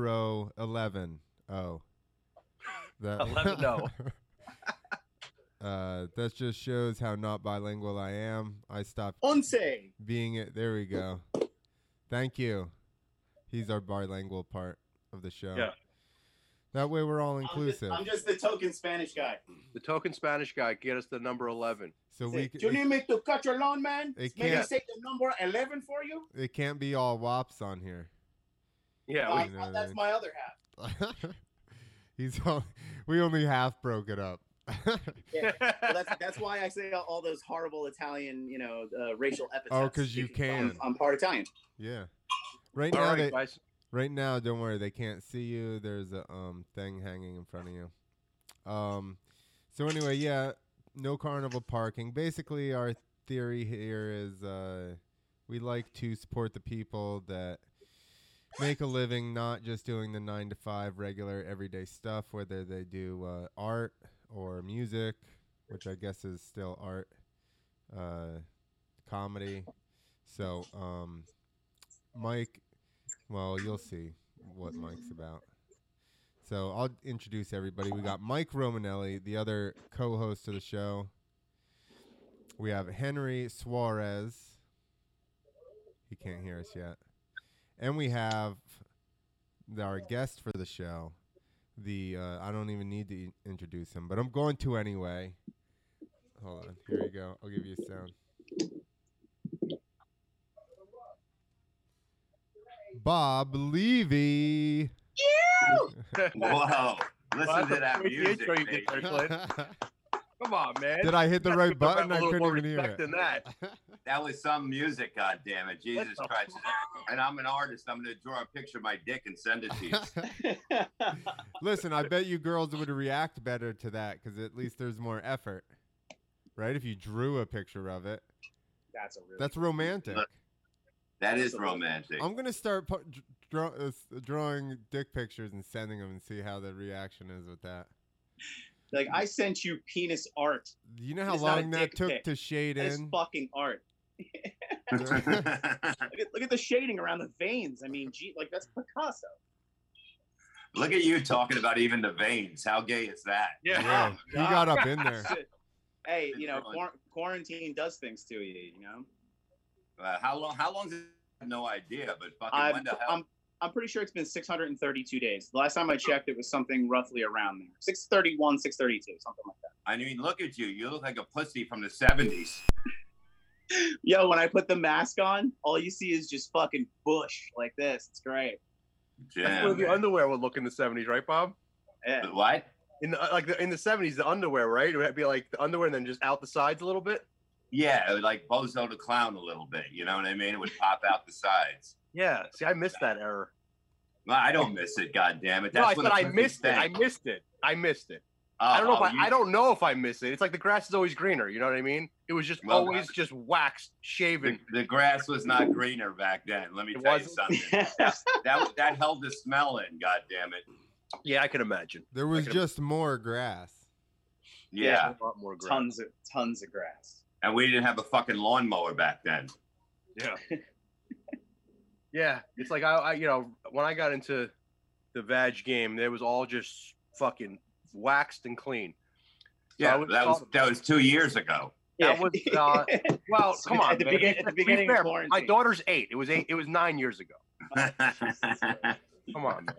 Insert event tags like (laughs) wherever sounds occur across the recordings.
row eleven. Oh, that (laughs) 11 no. (laughs) uh, that just shows how not bilingual I am. I stopped Once. being it. There we go. Thank you. He's our bilingual part of the show. Yeah. That way we're all I'm just, inclusive. I'm just the token Spanish guy. The token Spanish guy get us the number 11. so Say, we Do you need me to cut your lawn, man? It Maybe can't- say the number 11 for you? it can't be all wops on here. Yeah, we, you know that's that. my other half. (laughs) He's all, we only half broke it up. (laughs) Yeah. well, that's that's why I say all, all those horrible Italian, you know, uh, racial epithets. Oh, because you can. I'm, I'm part Italian. yeah. Right all now, right, they, right now, don't worry, they can't see you. There's a um thing hanging in front of you. Um, so anyway, yeah, no carnival parking. Basically, our theory here is uh, we like to support the people that make a living, not just doing the nine to five regular everyday stuff, whether they do uh, art or music, which I guess is still art, uh, comedy. So, um, Mike, well, you'll see what Mike's about. So I'll introduce everybody. We got Mike Romanelli, the other co-host of the show. We have Henry Suarez. He can't hear us yet. And we have the- our guest for the show. The uh, I don't even need to introduce him, but I'm going to anyway. Hold on. Here you go. I'll give you a sound. Bob Levy. (laughs) Whoa. Listen Well, to that that's a music. (laughs) intro you did baby. there, Clint. Come on, man. Did I hit the right give the rep button? I couldn't more even hear respect it. Than that. (laughs) That was some music, God damn it. Jesus Christ. And I'm an artist. I'm going to draw a picture of my dick and send it to you. (laughs) (laughs) Listen, I bet you girls would react better to that because at least there's more effort, right? If you drew a picture of it, That's a really. that's romantic. That is romantic. I'm gonna start pu- draw, uh, drawing dick pictures and sending them and see how the reaction is with that. Like I sent you penis art. You know how It's not a long that took pic. to shade That is in? fucking art. (laughs) Look at, look at the shading around the veins. I mean, gee, like that's Picasso. Look at you talking about even the veins. How gay is that? Yeah, he got up in there. Hey, you know, It's quar- quarantine does things to you. You know, Uh, how long? How long? Is I have no idea, but fucking I'm, when the hell? I'm I'm pretty sure it's been 632 days. The last time I checked, it was something roughly around there, 631, 632, something like that. I mean, look at you. You look like a pussy from the 70s. (laughs) Yo, when I put the mask on, all you see is just fucking bush like this. It's great. That's Yeah, where the man. underwear would look in the 70s, right, Bob? Yeah. What? In the, uh, like the, in the 70s, the underwear, right? It would be like the underwear and then just out the sides a little bit. Yeah, it would like Bozo the Clown a little bit. You know what I mean? It would pop out the sides. Yeah. See, I missed that error. Well, I don't miss it. God damn it! No, I said a I pussy missed it. I missed it. I missed it. Oh, I don't know oh, if I, you- I don't know if I miss it. It's like the grass is always greener. You know what I mean? It was just Well, always just waxed, shaven. The, the grass was not greener back then. Let me It tell you wasn't? something. that that held the smell in. God damn it! Yeah, I can imagine. There was could've- just more grass. Yeah, a lot more grass. tons of tons of grass. and we didn't have a fucking lawnmower back then. Yeah. Yeah, it's like I, I, you know, when I got into the vag game, it was all just fucking waxed and clean. So Yeah, was that was that was two years ago. That was, uh, (laughs) Well, come on, at the man. beginning, at the be beginning fair, of my daughter's eight. It was eight. It was nine years ago. (laughs) Come on, man.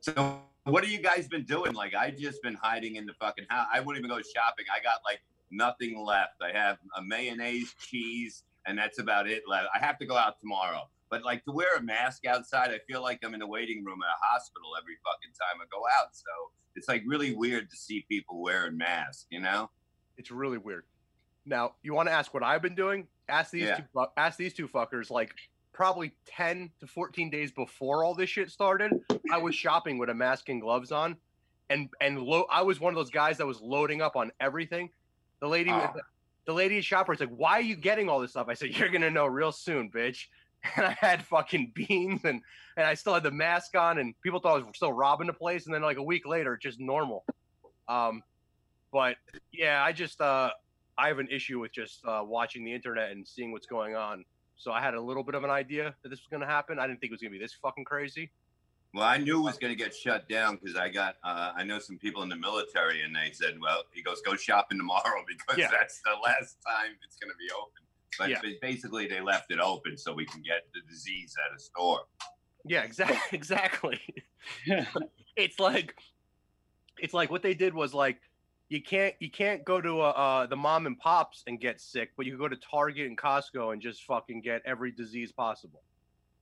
so what have you guys been doing? Like I just been hiding in the fucking house. I wouldn't even go shopping. I got like nothing left. I have a mayonnaise, cheese, and that's about it left. I have to go out tomorrow. But like to wear a mask outside, I feel like I'm in a waiting room at a hospital every fucking time I go out. So it's like really weird to see people wearing masks, you know? It's really weird. Now, you want to ask what I've been doing? Ask these Yeah. two. Ask these two fuckers. Like probably ten to fourteen days before all this shit started, I was shopping with a mask and gloves on, and and lo- I was one of those guys that was loading up on everything. The lady, Oh. The lady at Shoppers, like, why are you getting all this stuff? I said, you're gonna know real soon, bitch. (laughs) And I had fucking (laughs) beans, and and I still had the mask on, and people thought I was still robbing the place. And then like a week later, just normal. Um, but yeah, I just uh, I have an issue with just uh, watching the internet and seeing what's going on. So I had a little bit of an idea that this was to happen. I didn't think it was to be this fucking crazy. Well, I knew it was going to get shut down because I got, uh, I know some people in the military, and they said, well, he goes, go shopping tomorrow (laughs) because Yeah. that's the last time it's going to be open. But, Yeah. basically, they left it open so we can get the disease at a store. Yeah, (laughs) exactly. Exactly. (laughs) it's like, it's like what they did was like, you can't you can't go to uh, uh, the mom and pops and get sick, but you can go to Target and Costco and just fucking get every disease possible.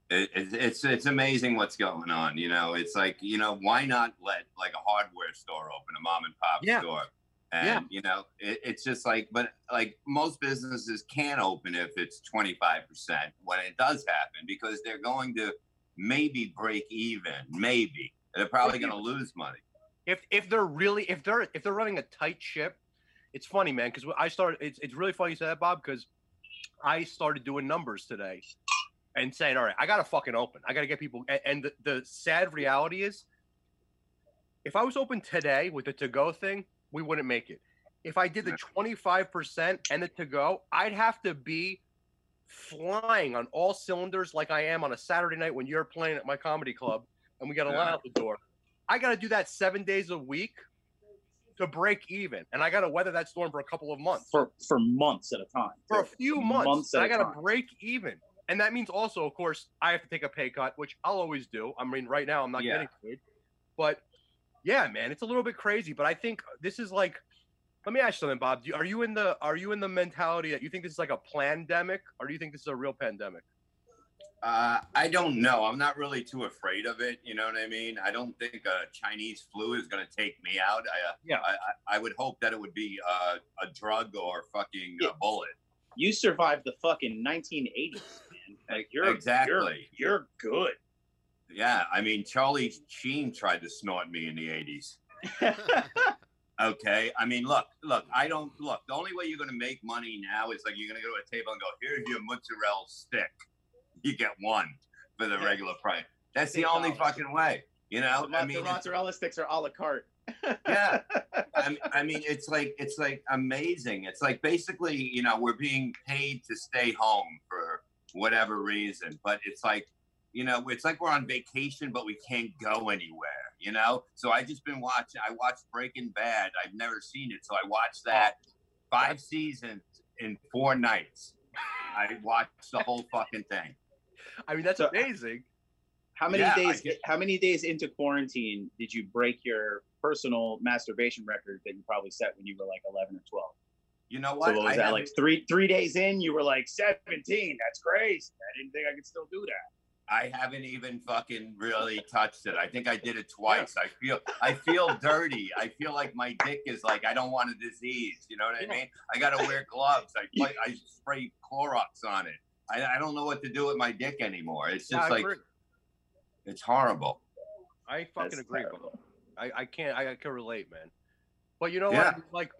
It, it, it's it's amazing what's going on. You know, it's like you know, why not let like a hardware store open, a mom and pop Yeah. store, and Yeah. you know, it, it's just like, but like most businesses can't open if it's twenty five percent when it does happen because they're going to maybe break even, maybe they're probably going to lose money. if if they're really if they're if they're running a tight ship, it's funny, man. Because I started. It's it's really funny you said that, Bob. Because I started doing numbers today and saying, all right, I gotta fucking open. I gotta get people. And, and the, the sad reality is, if I was open today with the to go thing, we wouldn't make it. If I did the twenty five percent and the to go, I'd have to be flying on all cylinders like I am on a Saturday night when you're playing at my comedy club and we got a line out the door. I got to do that seven days a week to break even, and I got to weather that storm for a couple of months, for for months at a time. for a few months. Months I got to break even, and that means also, of course, I have to take a pay cut, which I'll always do. I mean, right now I'm not Yeah. getting paid, but yeah, man, it's a little bit crazy. But I think this is like. Let me ask you something, Bob. Do you, are you in the are you in the mentality that you think this is like a pandemic, or do you think this is a real pandemic? Uh, I don't know. I'm not really too afraid of it. You know what I mean? I don't think a Chinese flu is going to take me out. I, uh, Yeah. I, I, I would hope that it would be uh, a drug or fucking Yeah. a bullet. You survived the fucking 1980s, man. Like you're Exactly. You're, you're good. Yeah, I mean, Charlie Sheen tried to snort me in the 80s. (laughs) Okay, I mean, look, look, I don't look. The only way you're going to make money now is like you're going to go to a table and go, "Here's your mozzarella stick. You get one for the regular price." That's the only fucking way. You know, the, I mean, the mozzarella sticks are a la carte. (laughs) Yeah. (laughs) I, I mean, it's like it's like amazing. It's like basically, you know, we're being paid to stay home for whatever reason, but it's like, you know, it's like we're on vacation, but we can't go anywhere. You know, so I just been watching. I watched Breaking Bad. I've never seen it, so I watched that five seasons in four nights. I watched the whole fucking thing. I mean, that's So- amazing. How many Yeah, days? get- How many days into quarantine did you break your personal masturbation record that you probably set when you were like 11 or 12? You know So what? what was I that like three three days in? You were like 17. That's crazy. I didn't think I could still do that. I haven't even fucking really touched it. I think I did it twice. I feel I feel dirty. I feel like my dick is like I don't want a disease. You know what I mean? I gotta wear gloves. I play, I spray Clorox on it. I, I don't know what to do with my dick anymore. It's just I like agree. it's horrible. I fucking That's agree. I, I can't I can relate, man. But you know Yeah. what? Like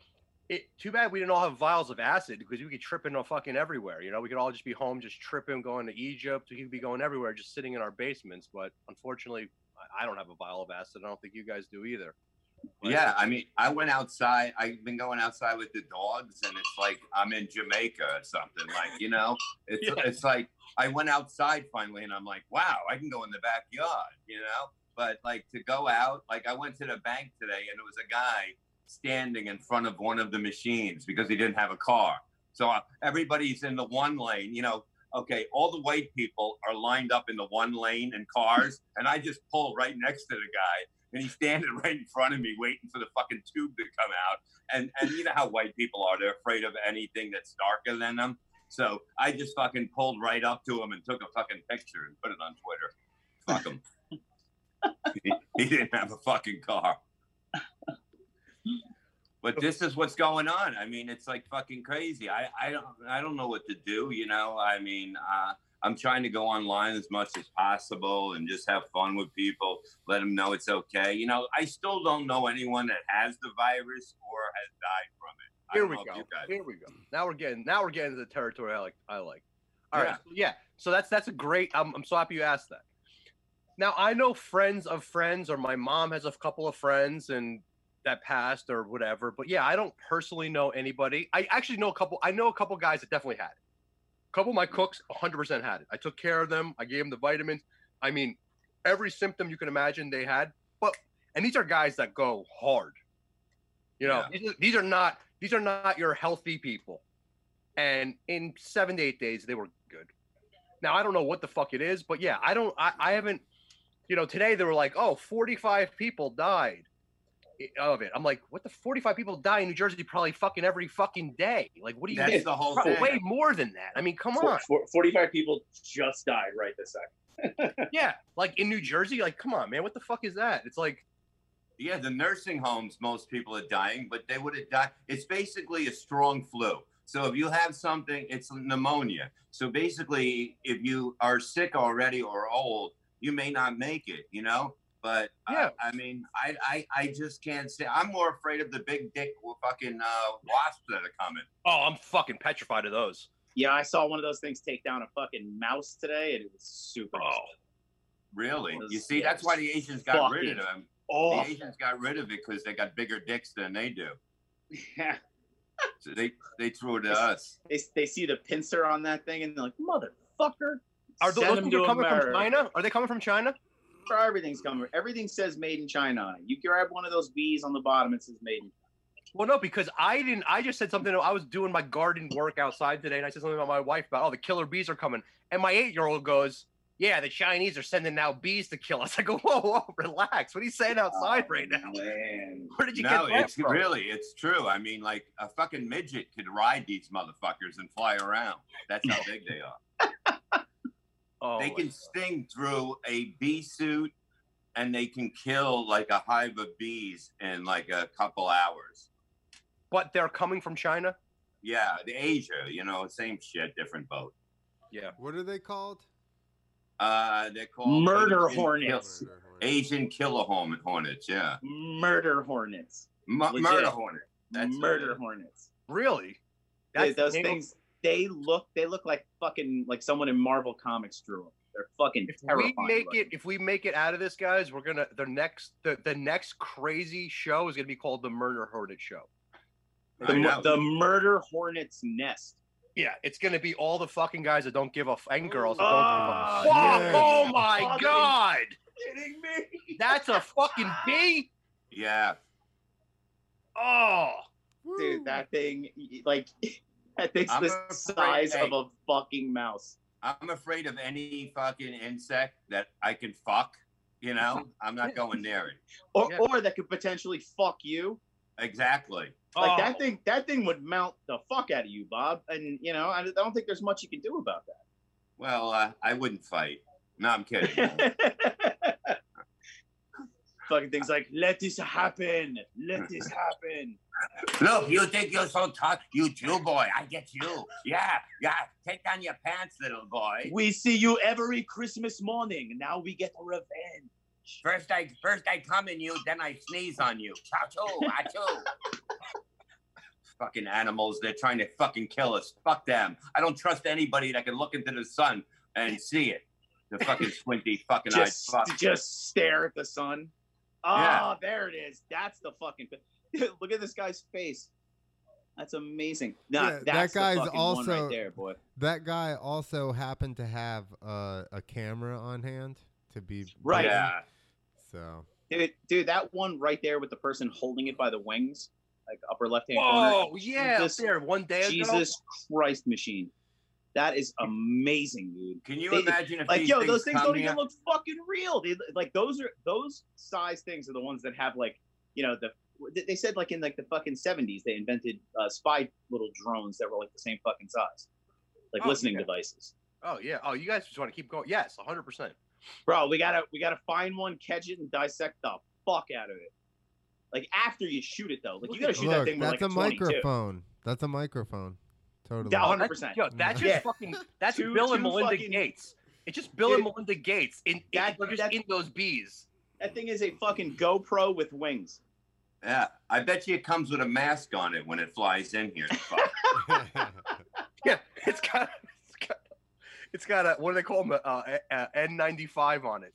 it too bad we didn't all have vials of acid because we could trip into fucking everywhere. You know, we could all just be home, just tripping, going to Egypt. We could be going everywhere, just sitting in our basements. But unfortunately, I- don't have a vial of acid. I don't think you guys do either. But- Yeah, I mean, I went outside. I've been going outside with the dogs, and it's like I'm in Jamaica or something. Like, you know, (laughs) it's Yeah. it's like I went outside finally, and I'm like, wow, I can go in the backyard, you know. But like to go out, like I went to the bank today, and there was a guy standing in front of one of the machines because he didn't have a car. So uh, everybody's in the one lane, you know. Okay, all the white people are lined up in the one lane in cars, (laughs) and I just pull right next to the guy and he's standing (laughs) right in front of me waiting for the fucking tube to come out. And and you know how white people are, they're afraid of anything that's darker than them. So I just fucking pulled right up to him and took a fucking picture and put it on Twitter. Fuck him. (laughs) he, he didn't have a fucking car. But this is what's going on. I mean, it's like fucking crazy. I, I don't I don't know what to do, you know. I mean, uh, I'm trying to go online as much as possible and just have fun with people, let them know it's okay. You know, I still don't know anyone that has the virus or has died from it. Here we go. Here we go. Now we're getting now we're getting to the territory I like. I like. All right. Yeah. So, yeah. So that's that's a great. I'm I'm so happy you asked that. Now I know friends of friends, or my mom has a couple of friends and that passed or whatever. But yeah, I don't personally know anybody. I actually know a couple. I know a couple guys that definitely had it. A couple of my cooks 100% had it. I took care of them. I gave them the vitamins. I mean, every symptom you can imagine they had. But and these are guys that go hard. You know, Yeah. these, are, these are not these are not your healthy people. And in seven to eight days, they were good. Now I don't know what the fuck it is, but yeah, I don't. I, I haven't. You know, today they were like, oh, 45 people died of it. I'm like, what the 45 people die in New Jersey probably fucking every fucking day. Like, what do you That's think? the whole Probably thing. way more than that. I mean, come on. for- 45 people just died right this second. (laughs) Yeah, like in New Jersey, like come on, man, what the fuck is that? It's like Yeah, the nursing homes, most people are dying, but they would have died. It's basically a strong flu. So if you have something, it's pneumonia. So basically, if you are sick already or old, you may not make it, you know? But uh, Yeah. I mean, I, I I just can't say. I'm more afraid of the big dick fucking uh, wasps that are coming. oh, I'm fucking petrified of those. Yeah, I saw one of those things take down a fucking mouse today, and it was super. Oh, Really? Was- You see, yeah, that's why the Asians got rid of them. Oh, The Asians got rid of it because they got bigger dicks than they do. yeah. So they they threw it to us. They, they see the pincer on that thing, and they're like, motherfucker. are send those people coming America. from China? Are they coming from China? Sure, Everything's coming. Everything says made in China on it. You grab one of those bees on the bottom, it says made in Well, no, because I didn't. I just said something. I was doing my garden work outside today, and I said something about my wife about, oh, the killer bees are coming. And my eight-year-old goes, "Yeah, the Chinese are sending out bees to kill us." (laughs) I go, "Whoa, whoa, relax. What are you saying outside right now? Man. (laughs) Where did you no, get that it's from?" really it's true. I mean, like a fucking midget could ride these motherfuckers and fly around. That's how big they are. (laughs) Oh, they can sting through a bee suit, and they can kill like a hive of bees in like a couple hours. But they're coming from China. Yeah, the Asia, you know, same shit, different boat. Yeah. What are they called? Uh, they're called Murder Asian hornets. kill- Murder hornets. Asian killer horn- hornets. Yeah, Murder hornets. M- murder hornet. That's Murder hornets. Really? Dude, the those name of- things, they look, they look like fucking like someone in Marvel Comics drew them. They're fucking If terrifying. we make looking. it, if we make it out of this, guys, we're gonna the next the, the next crazy show is gonna be called the Murder Hornet Show. the, the murder hornet's nest. Yeah, it's gonna be all the fucking guys that don't give a f- and girls that Oh, don't give a ah, fuck. yes. Oh my Fucking god, Kidding me? that's a fucking (laughs) bee. Yeah, Oh, Dude, that thing, like, (laughs) (laughs) that thing's I'm the afraid- size hey. of a fucking mouse. I'm afraid of any fucking insect that I can fuck. You know, (laughs) I'm not going near it. Or, Yeah. or that could potentially fuck you. Exactly. Like Oh. that thing, that thing would mount the fuck out of you, Bob. And you know, I, I don't think there's much you can do about that. Well, uh, I wouldn't fight. No, I'm kidding. (laughs) Fucking things like, let this happen, let this happen. Look, you think you're so tough? You too, boy. I get you. Yeah, yeah. Take down your pants, little boy. We see you every Christmas morning. Now we get revenge. First I first I come in you, then I sneeze on you. Achoo, achoo. (laughs) fucking animals, they're trying to fucking kill us. Fuck them. I don't trust anybody that can look into the sun and see it. The fucking squinty fucking eyes. Just, Fuck. just stare at the sun. Ah, Yeah. there it is. That's the fucking. (laughs) Look at this guy's face. That's amazing. Nah, Yeah, that that's the guy's fucking one also- right there, boy. That guy also happened to have uh, a camera on hand to be Right. Yeah. So Dude, dude, that one right there with the person holding it by the wings, like upper left hand corner. Whoa, yeah, up Jesus, there one day ago. Jesus Christ, machine. That is amazing, dude. Can you They- imagine if Like, these yo, things those things don't here? even look fucking real. They like those are those size things are the ones that have like, you know, the they- they said like in like the fucking seventies they invented uh, spy little drones that were like the same fucking size, like Oh, listening yeah. devices. Oh yeah. Oh, you guys just want to keep going? Yes, 100. percent Bro, we gotta we gotta find one, catch it, and dissect the fuck out of it. Like after you shoot it though, like you gotta shoot that look, thing with that's like a, a, 22. microphone. That's a microphone. Totally. Yeah, Oh, 100%. that's, yo, that's just Yeah. fucking. That's Two- Bill and Melinda fucking- Gates. It's just Bill and Melinda Gates in, in that- they're just in those bees. That thing is a fucking GoPro with wings. Yeah. I bet you it comes with a mask on it when it flies in here. (laughs) Yeah, it's got. It's got, it's got a what do they call them? Uh, uh, N95 on it.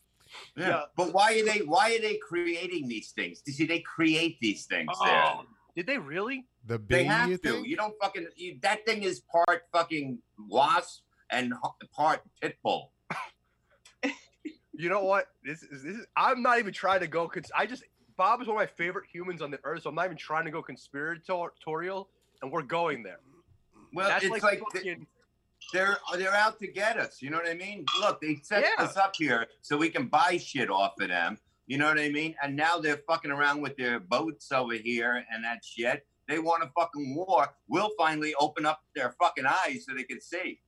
Yeah. Yeah. But why are they why are they creating these things? You see, they create these things there. Oh, did they really? The They have you to. think? You don't fucking. You, that thing is part fucking wasp and part pit bull. (laughs) You know what? This is this is. I'm not even trying to go. Cons- I just Bob is one of my favorite humans on the earth, so I'm not even trying to go conspiratorial, and we're going there. Well, That's it's like, like, fucking, they're they're out to get us. You know what I mean? Look, they set Yeah. us up here so we can buy shit off of them. You know what I mean? And now they're fucking around with their boats over here and that shit. They want a fucking war. We'll finally open up their fucking eyes so they can see.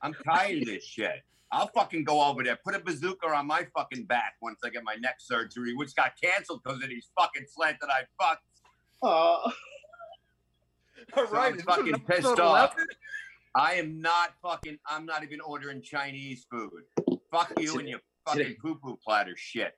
I'm tired of this shit. I'll fucking go over there, put a bazooka on my fucking back once I get my neck surgery, which got canceled because of these fucking slanted eye fucks. Uh, all So right, I'm fucking pissed off. 11? I am not fucking. I'm not even ordering Chinese food. Fuck you and your fucking poo poo platter shit.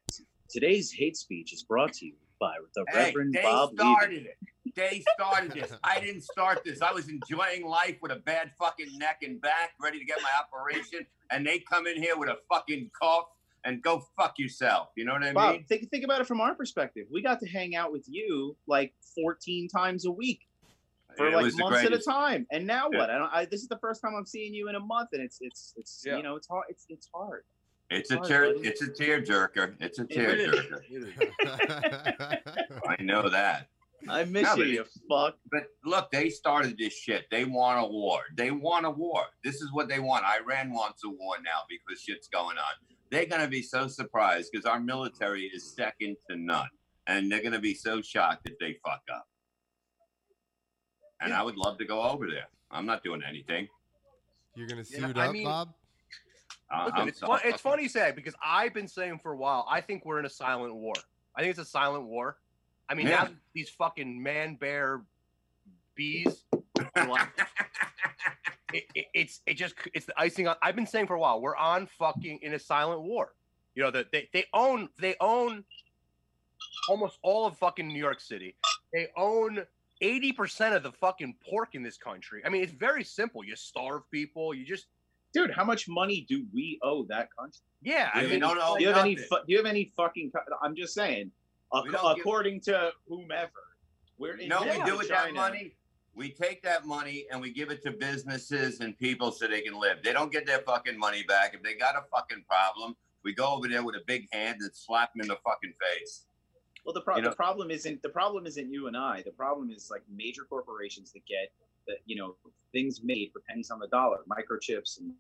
today's hate speech is brought to you by the Hey, Reverend they Bob started Levy. it. They started this. I didn't start this. I was enjoying life with a bad fucking neck and back, ready to get my operation, and they come in here with a fucking cough and go fuck yourself. You know what I Bob, mean? think think about it from our perspective. We got to hang out with you like 14 times a week for It like months at a time. And now Yeah. what? I don't. I, this is the first time I'm seeing you in a month, and it's it's it's Yeah. you know it's hard. It's it's hard. It's a tear. buddy. It's a tear jerker. It's a It tear jerker. (laughs) I know that. I miss No, you, you fuck. But look, they started this shit. They want a war. They want a war. This is what they want. Iran wants a war now because shit's going on. They're gonna be so surprised because our military is second to none, and they're gonna be so shocked if they fuck up. And I would love to go over there. I'm not doing anything. You're gonna Yeah, suit I up, mean- Bob? Uh, Listen, it's, fun, it's funny you say that because I've been saying for a while. I think we're in a silent war. I think it's a silent war. I mean, Yeah. now these fucking man bear bees. like, (laughs) it, it, it's it just it's the icing on. I've been saying for a while. We're on fucking in a silent war. You know that they they own they own almost all of fucking New York City. They own. 80% of the fucking pork in this country. I mean, it's very simple. You starve people. You just, Dude, how much money do we owe that country? yeah. I Yeah, we mean, don't it's owe Do you have any? Fu- do you have any fucking? co- I'm just saying. ac- We don't give- according to whomever, we're You know what we do to with that money? We take that money and we give it to businesses and people so they can live. They don't get their fucking money back. If they got a fucking problem, we go over there with a big hand and slap them in the fucking face. Well, the, pro- You know- the problem isn't the problem isn't you and I. The problem is like major corporations that get that you know things made for pennies on the dollar, microchips and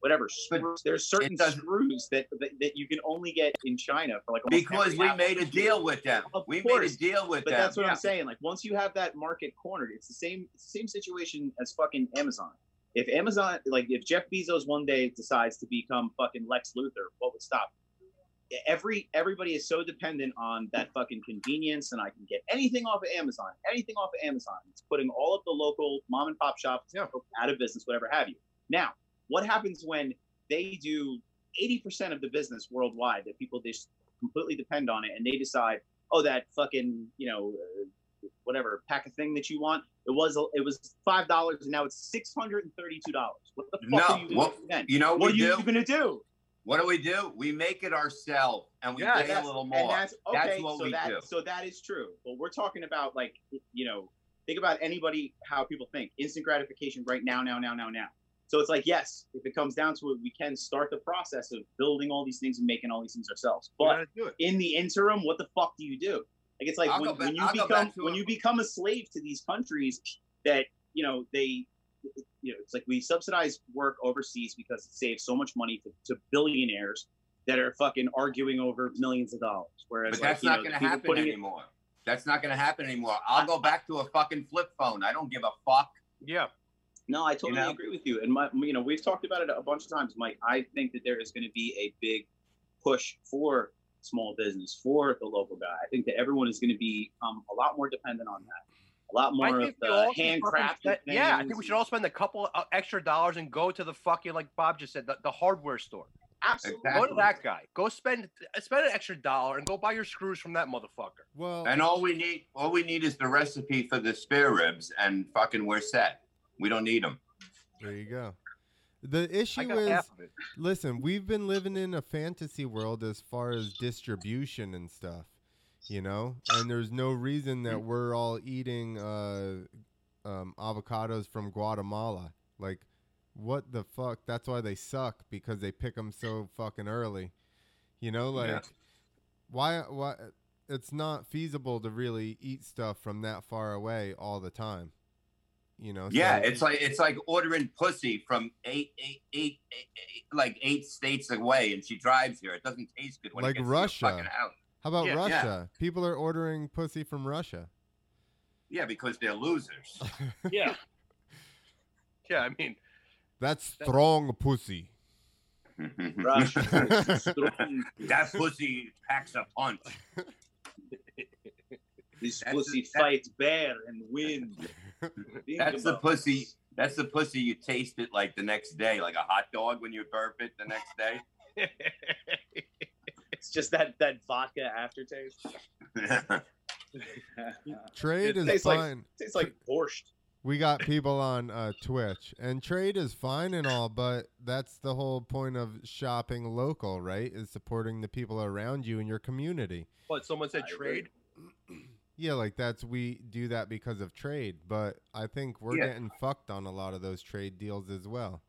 whatever. Screws. There's certain screws that, that that you can only get in China for like Because we made a deal with them. Of We made course. a deal with them. But them. that's what Yeah. I'm saying. Like once you have that market cornered, it's the same it's the same situation as fucking Amazon. If Amazon, like if Jeff Bezos one day decides to become fucking Lex Luthor, what would stop? Every everybody is so dependent on that fucking convenience, and I can get anything off of Amazon, anything off of Amazon. It's putting all of the local mom and pop shops Yeah. out of business, whatever have you. Now, what happens when they do 80% of the business worldwide that people just completely depend on it, and they decide, oh, that fucking you know uh, whatever pack of thing that you want. It was it was five dollars and now it's six hundred and thirty two dollars. What the fuck No, are you doing what- then? You know What what are you do? gonna do? What do we do? We make it ourselves and we Yeah, pay a little more. that's That's okay. what so we that do. so that is true. But we're talking about like you know think about anybody how people think instant gratification right now now now now now. So it's like yes, if it comes down to it, we can start the process of building all these things and making all these things ourselves. But gotta do it. in the interim, what the fuck do you do? Like it's like when, back- when you I'll become when a- you become a slave to these countries that you know they you know it's like we subsidize work overseas because it saves so much money to, to billionaires that are fucking arguing over millions of dollars. Whereas But that's you not going to happen putting it- anymore. That's not going to happen anymore. I'll go back to a fucking flip phone. I don't give a fuck. Yeah. No, I totally know? agree with you. And my, you know, we've talked about it a bunch of times, Mike. I think that there is going to be a big push for small business, for the local guy. I think that everyone is going to be um, a lot more dependent on that. A lot more I of think we the all should fucking handcrafted spend- Yeah, I think we should all spend a couple of uh, extra dollars and go to the fucking like Bob just said, the, the hardware store. absolutely. Go to that guy. Go spend uh, spend an extra dollar and go buy your screws from that motherfucker. Well, And all we need, all we need is the recipe for the spare ribs, and fucking we're set. We don't need them. there you go. The issue is, half of it. listen, we've been living in a fantasy world as far as distribution and stuff, you know, and there's no reason that we're all eating uh, um, avocados from Guatemala. Like, what the fuck? That's why they suck because they pick them so fucking early. You know, like Yeah. why? Why? It's not feasible to really eat stuff from that far away all the time. You know. Yeah, so- it's like it's like ordering pussy from eight, eight, eight, like eight states away, and she drives here. It doesn't taste good when Like it gets to Russia. Your fucking house. How about Yeah. Yeah. Russia? People are ordering pussy from Russia. Yeah, because they're losers. (laughs) Yeah. (laughs) Yeah, I mean, That's strong pussy. Russia. (laughs) That pussy packs a punch. This That's pussy the- fights bear and wins. That's the pussy. this. That's the pussy you taste it like the next day, like a hot dog when you burp it the next day. It's just that that vodka aftertaste. (laughs) Trade It is tastes like- fine. Tastes like borscht. We got people on uh, Twitch, and trade is fine and all, but that's the whole point of shopping local, right? Is supporting the people around you in your community. what someone said I agree. trade. (clears throat) Yeah, like that's we do that because of trade, but I think we're Yeah. getting fucked on a lot of those trade deals as well.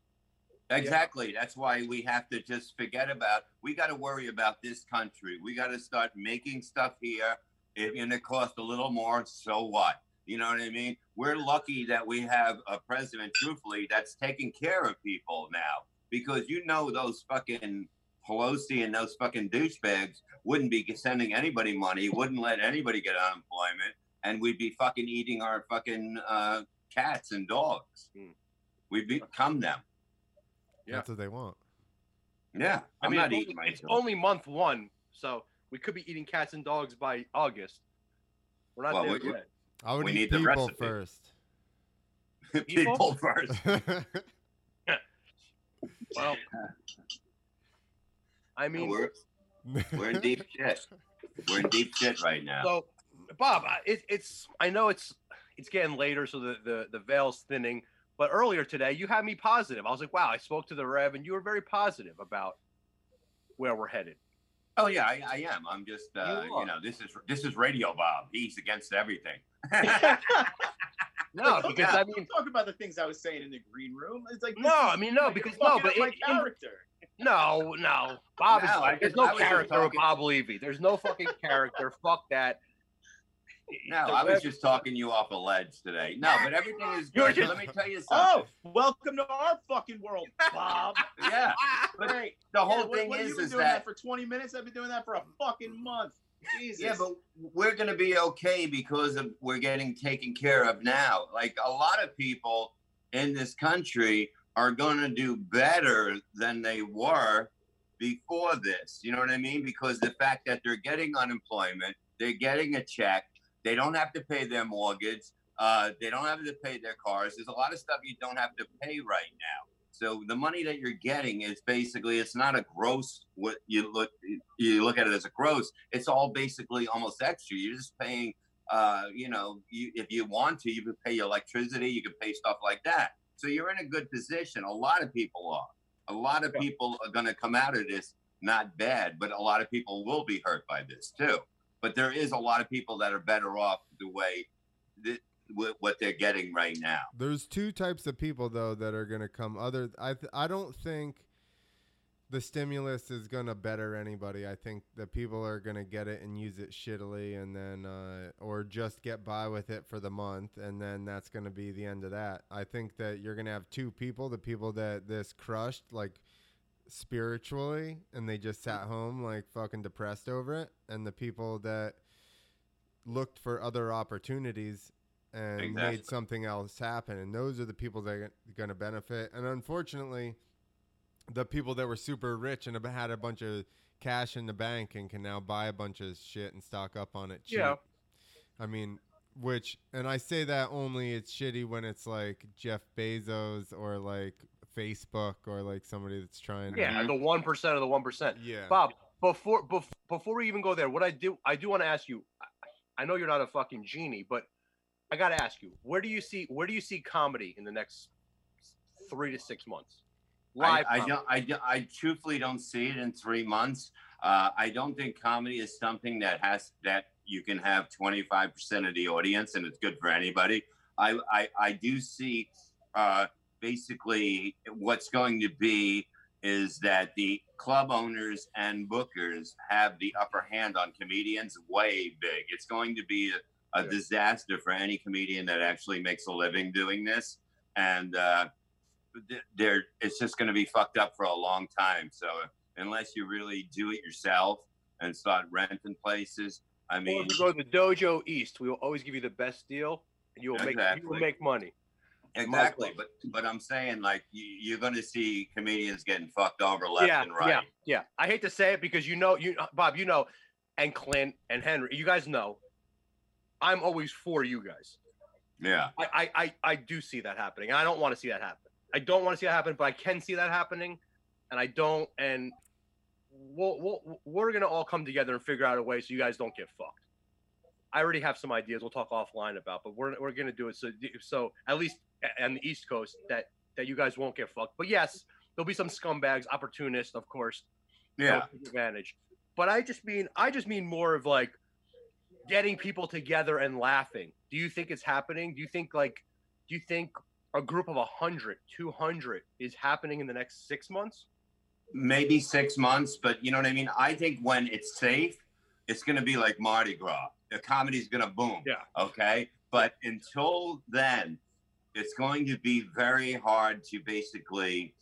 Exactly. That's why we have to just forget about. We got to worry about this country. We got to start making stuff here. If and it costs a little more, so what? You know what I mean? We're lucky that we have a president, truthfully, that's taking care of people now. Because you know those fucking Pelosi and those fucking douchebags wouldn't be sending anybody money, wouldn't let anybody get unemployment, and we'd be fucking eating our fucking uh, cats and dogs. Hmm. We'd become them. Yeah. That's what they want. Yeah, I I'm mean, not it's eating only, it's myself. only month one, so we could be eating cats and dogs by August. We're not Well, there we- yet. I would We eat need the people recipe. first. (laughs) people first. (laughs) Well, I mean, we're we're in (laughs) deep shit. We're in deep shit right now. So, Bob, it, it's I know it's it's getting later, so the, the the veil's thinning. But earlier today, you had me positive. I was like, wow, I spoke to the Rev, and you were very positive about where we're headed. Oh yeah, I, I am. I'm just uh, You you know this is this is Radio Bob. He's against everything. (laughs) No, Like, because yeah, I mean, talk about the things I was saying in the green room. It's like No, I mean, no, like, because- no, but up my in- in- character. (laughs) no, no, Bob is. No, I there's no I character of Bob Levy. There's no fucking character. Fuck that. No, I was just talking you off a ledge today. No, but everything is (laughs) good. just- Let me tell you (laughs) something. Oh, welcome to our fucking world, Bob. (laughs) Yeah, Great. the whole Yeah, what- thing what is you been is doing that for 20 minutes? I've been doing that for a fucking month. Jesus. Yeah, but we're going to be okay because of we're getting taken care of now. Like a lot of people in this country are going to do better than they were before this. You know what I mean? Because the fact that they're getting unemployment, they're getting a check, they don't have to pay their mortgage, uh, they don't have to pay their cars. There's a lot of stuff you don't have to pay right now. So the money that you're getting is basically it's not a gross what you look you look at it as a gross. It's all basically almost extra. You're just paying uh, you know, you, if you want to, you can pay your electricity, you can pay stuff like that. So you're in a good position. A lot of people are. A lot of people are going to come out of this not bad, but a lot of people will be hurt by this too. But there is a lot of people that are better off the way th- what they're getting right now. There's two types of people though that are gonna come. Other, I th- I don't think the stimulus is gonna better anybody. I think the people are gonna get it and use it shittily, and then uh, or just get by with it for the month, and then that's gonna be the end of that. I think that you're gonna have two people: the people that this crushed, like spiritually, and they just sat home like fucking depressed over it, and the people that looked for other opportunities and Exactly. made something else happen. And those are the people that are going to benefit. And unfortunately, the people that were super rich and had a bunch of cash in the bank and can now buy a bunch of shit and stock up on it cheap. Yeah. I mean, which, and I say that only it's shitty when it's like Jeff Bezos or like Facebook or like somebody that's trying to. Yeah, the one percent of the one percent. Yeah. Bob, before bef- before we even go there, what I do I do want to ask you. I- I know you're not a fucking genie, but I got to ask you, where do you see where do you see comedy in the next three to six months? Live. I, I don't. I, I truthfully don't see it in three months. Uh, I don't think comedy is something that has that you can have 25% of the audience and it's good for anybody. I I, I do see uh, basically what's going to be is that the club owners and bookers have the upper hand on comedians way big. It's going to be a, a Yeah. disaster for any comedian that actually makes a living doing this. And uh, th- they're, it's just going to be fucked up for a long time. So unless you really do it yourself and start renting places, I mean, if you go to the Dojo East, we will always give you the best deal, and you will make you will make money. Exactly. But but I'm saying like you, you're going to see comedians getting fucked over left yeah, and right. yeah, yeah. I hate to say it because you know, you Bob, you know, and Clint and Henry, you guys know, I'm always for you guys. Yeah. I, I, I, I do see that happening. I don't want to see that happen. I don't want to see that happen, but I can see that happening, and I don't. And we'll, we'll we're gonna all come together and figure out a way so you guys don't get fucked. I already have some ideas. We'll talk offline about, but we're we're gonna do it so so at least a- on the East Coast that that you guys won't get fucked. But yes, there'll be some scumbags, opportunists, of course, Yeah. advantage. But I just mean I just mean more of like getting people together and laughing. Do you think it's happening? Do you think like do you think a group of 100, 200 is happening in the next 6 months? maybe six months, but you know what I mean? I think when it's safe, it's going to be like Mardi Gras. The comedy's going to boom. Yeah. Okay. But until then, it's going to be very hard to basically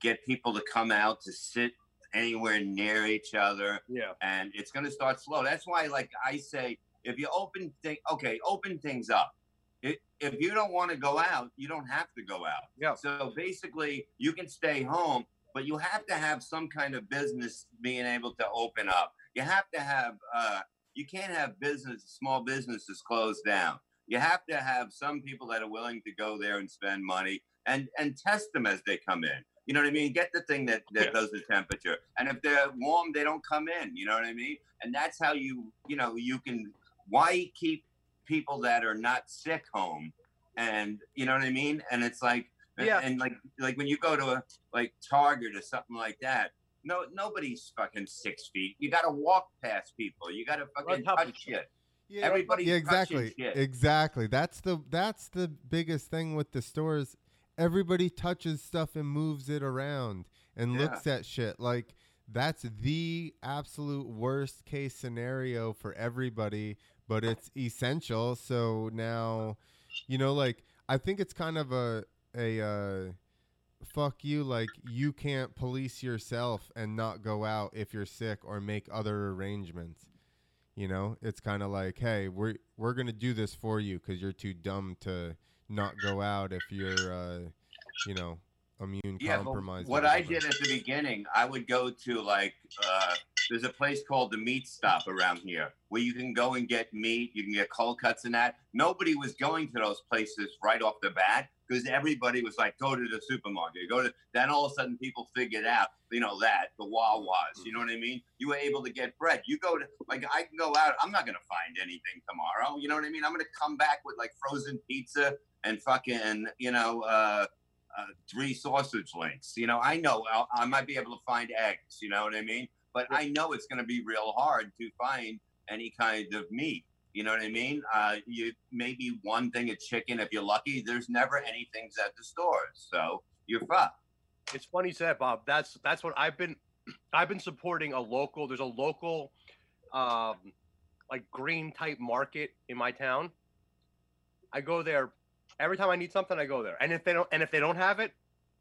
get people to come out to sit anywhere near each other. Yeah. And it's going to start slow. That's why, like I say, if you open thing, okay, open things up. It, if you don't want to go out, you don't have to go out. Yeah. So basically, you can stay home, but you have to have some kind of business being able to open up. You have to have, uh, you can't have business, small businesses closed down. You have to have some people that are willing to go there and spend money and and test them as they come in. You know what I mean? Get the thing that that Yeah. does the temperature, and if they're warm, they don't come in. You know what I mean? And that's how you, you know, you can. Why keep people that are not sick home? And you know what I mean? And it's like and- Yeah. And like like when you go to a like Target or something like that, no nobody's fucking six feet. You gotta walk past people. You gotta fucking touch shit. Yeah, Everybody's yeah, exactly, exactly. That's the that's the biggest thing with the stores. Everybody touches stuff and moves it around and Yeah. looks at shit. Like that's the absolute worst case scenario for everybody, but it's essential. So now, you know, like I think it's kind of a a uh, fuck you. Like you can't police yourself and not go out if you're sick or make other arrangements. You know, it's kind of like, hey, we're we're gonna do this for you because you're too dumb to not go out if you're, uh, you know, immune Yeah, compromised. what I did at the beginning, I would go to like uh, there's a place called the Meat Stop around here where you can go and get meat, you can get cold cuts and that. Nobody was going to those places right off the bat because everybody was like, go to the supermarket, go to. Then all of a sudden, people figured out, you know, that the Wawas. You know what I mean? You were able to get bread. You go to like I can go out. I'm not gonna find anything tomorrow. You know what I mean? I'm gonna come back with like frozen pizza and fucking, you know. uh uh, three sausage links. You know, I know I'll, I might be able to find eggs. You know what I mean? But I know it's going to be real hard to find any kind of meat. You know what I mean? Uh, you maybe one thing of chicken if you're lucky. There's never anything at the stores, so you're fucked. It's funny you said, Bob. That's that's what I've been (clears throat) I've been supporting a local. There's a local, um, like green type market in my town. I go there every time I need something. I go there, and if they don't, and if they don't have it,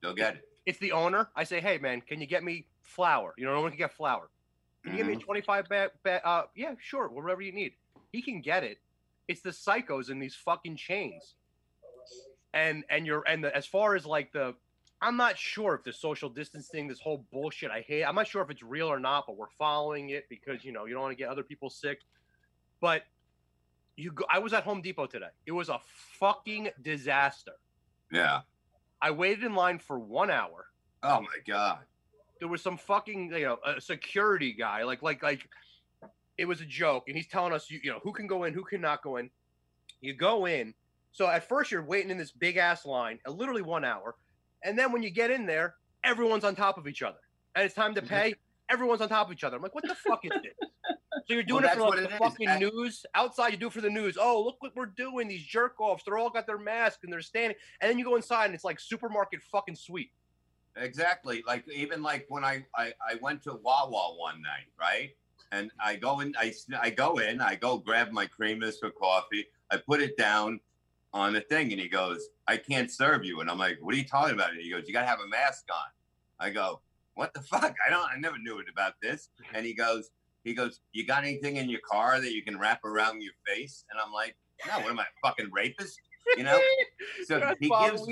Go get it. it's the owner. I say, hey man, can you get me flour? You know, no one can get flour. Can you give me 25 ba- ba- uh, yeah, sure, whatever you need. He can get it. It's the psychos in these fucking chains. And and you're and the, as far as like the, I'm not sure if the social distancing, this whole bullshit, I hate. I'm not sure if it's real or not, but we're following it because you know you don't want to get other people sick. But you, go, I was at Home Depot today. It was a fucking disaster. Yeah. I waited in line for one hour Oh my god. There was some fucking you know a security guy like like like it was a joke and he's telling us you, you know who can go in who cannot go in you go in so at first you're waiting in this big ass line uh, literally one hour and then when you get in there everyone's on top of each other and it's time to (laughs) pay everyone's on top of each other i'm like what the fuck is this So you're doing Well, it for like the is. fucking I- news. Outside, you do it for the news. Oh, look what we're doing. These jerk offs. They're all got their mask and they're standing. And then you go inside and it's like supermarket fucking sweet. Exactly. Like even like when I, I I went to Wawa one night, right? And I go in, I I go in, I go grab my creamers for coffee. I put it down on the thing, and he goes, "I can't serve you." And I'm like, "What are you talking about?" And he goes, "You gotta have a mask on." I go, "What the fuck? I don't. I never knew it about this." And he goes, he goes, "You got anything in your car that you can wrap around your face?" And I'm like, "No. What am I, a fucking rapist?" You know? So (laughs) he gives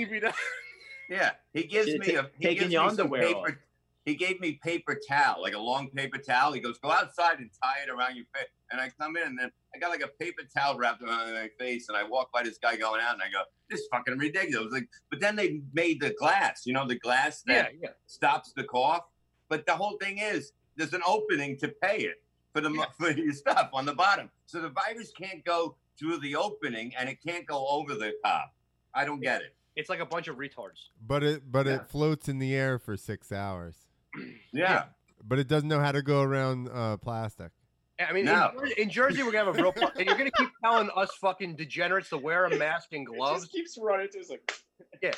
yeah, he gives me a he taken gives your underwear off. paper. He gave me paper towel, like a long paper towel. He goes, "Go outside and tie it around your face." And I come in, and then I got like a paper towel wrapped around my face, and I walk by this guy going out, and I go, "This is fucking ridiculous." Like, but then they made the glass, you know, the glass that yeah. stops the cough. But the whole thing is, there's an opening to pay it for the mo- (laughs) for your stuff on the bottom, so the virus can't go through the opening, and it can't go over the top. I don't get it. It's like a bunch of retards. But it but Yeah. it floats in the air for six hours. (clears throat) Yeah. But it doesn't know how to go around uh, plastic. I mean, No. in, Jer- in Jersey, we're gonna have a real. fu- and you're gonna keep telling us fucking degenerates to wear a (laughs) mask and It gloves. just keeps running. It's like (laughs) yeah,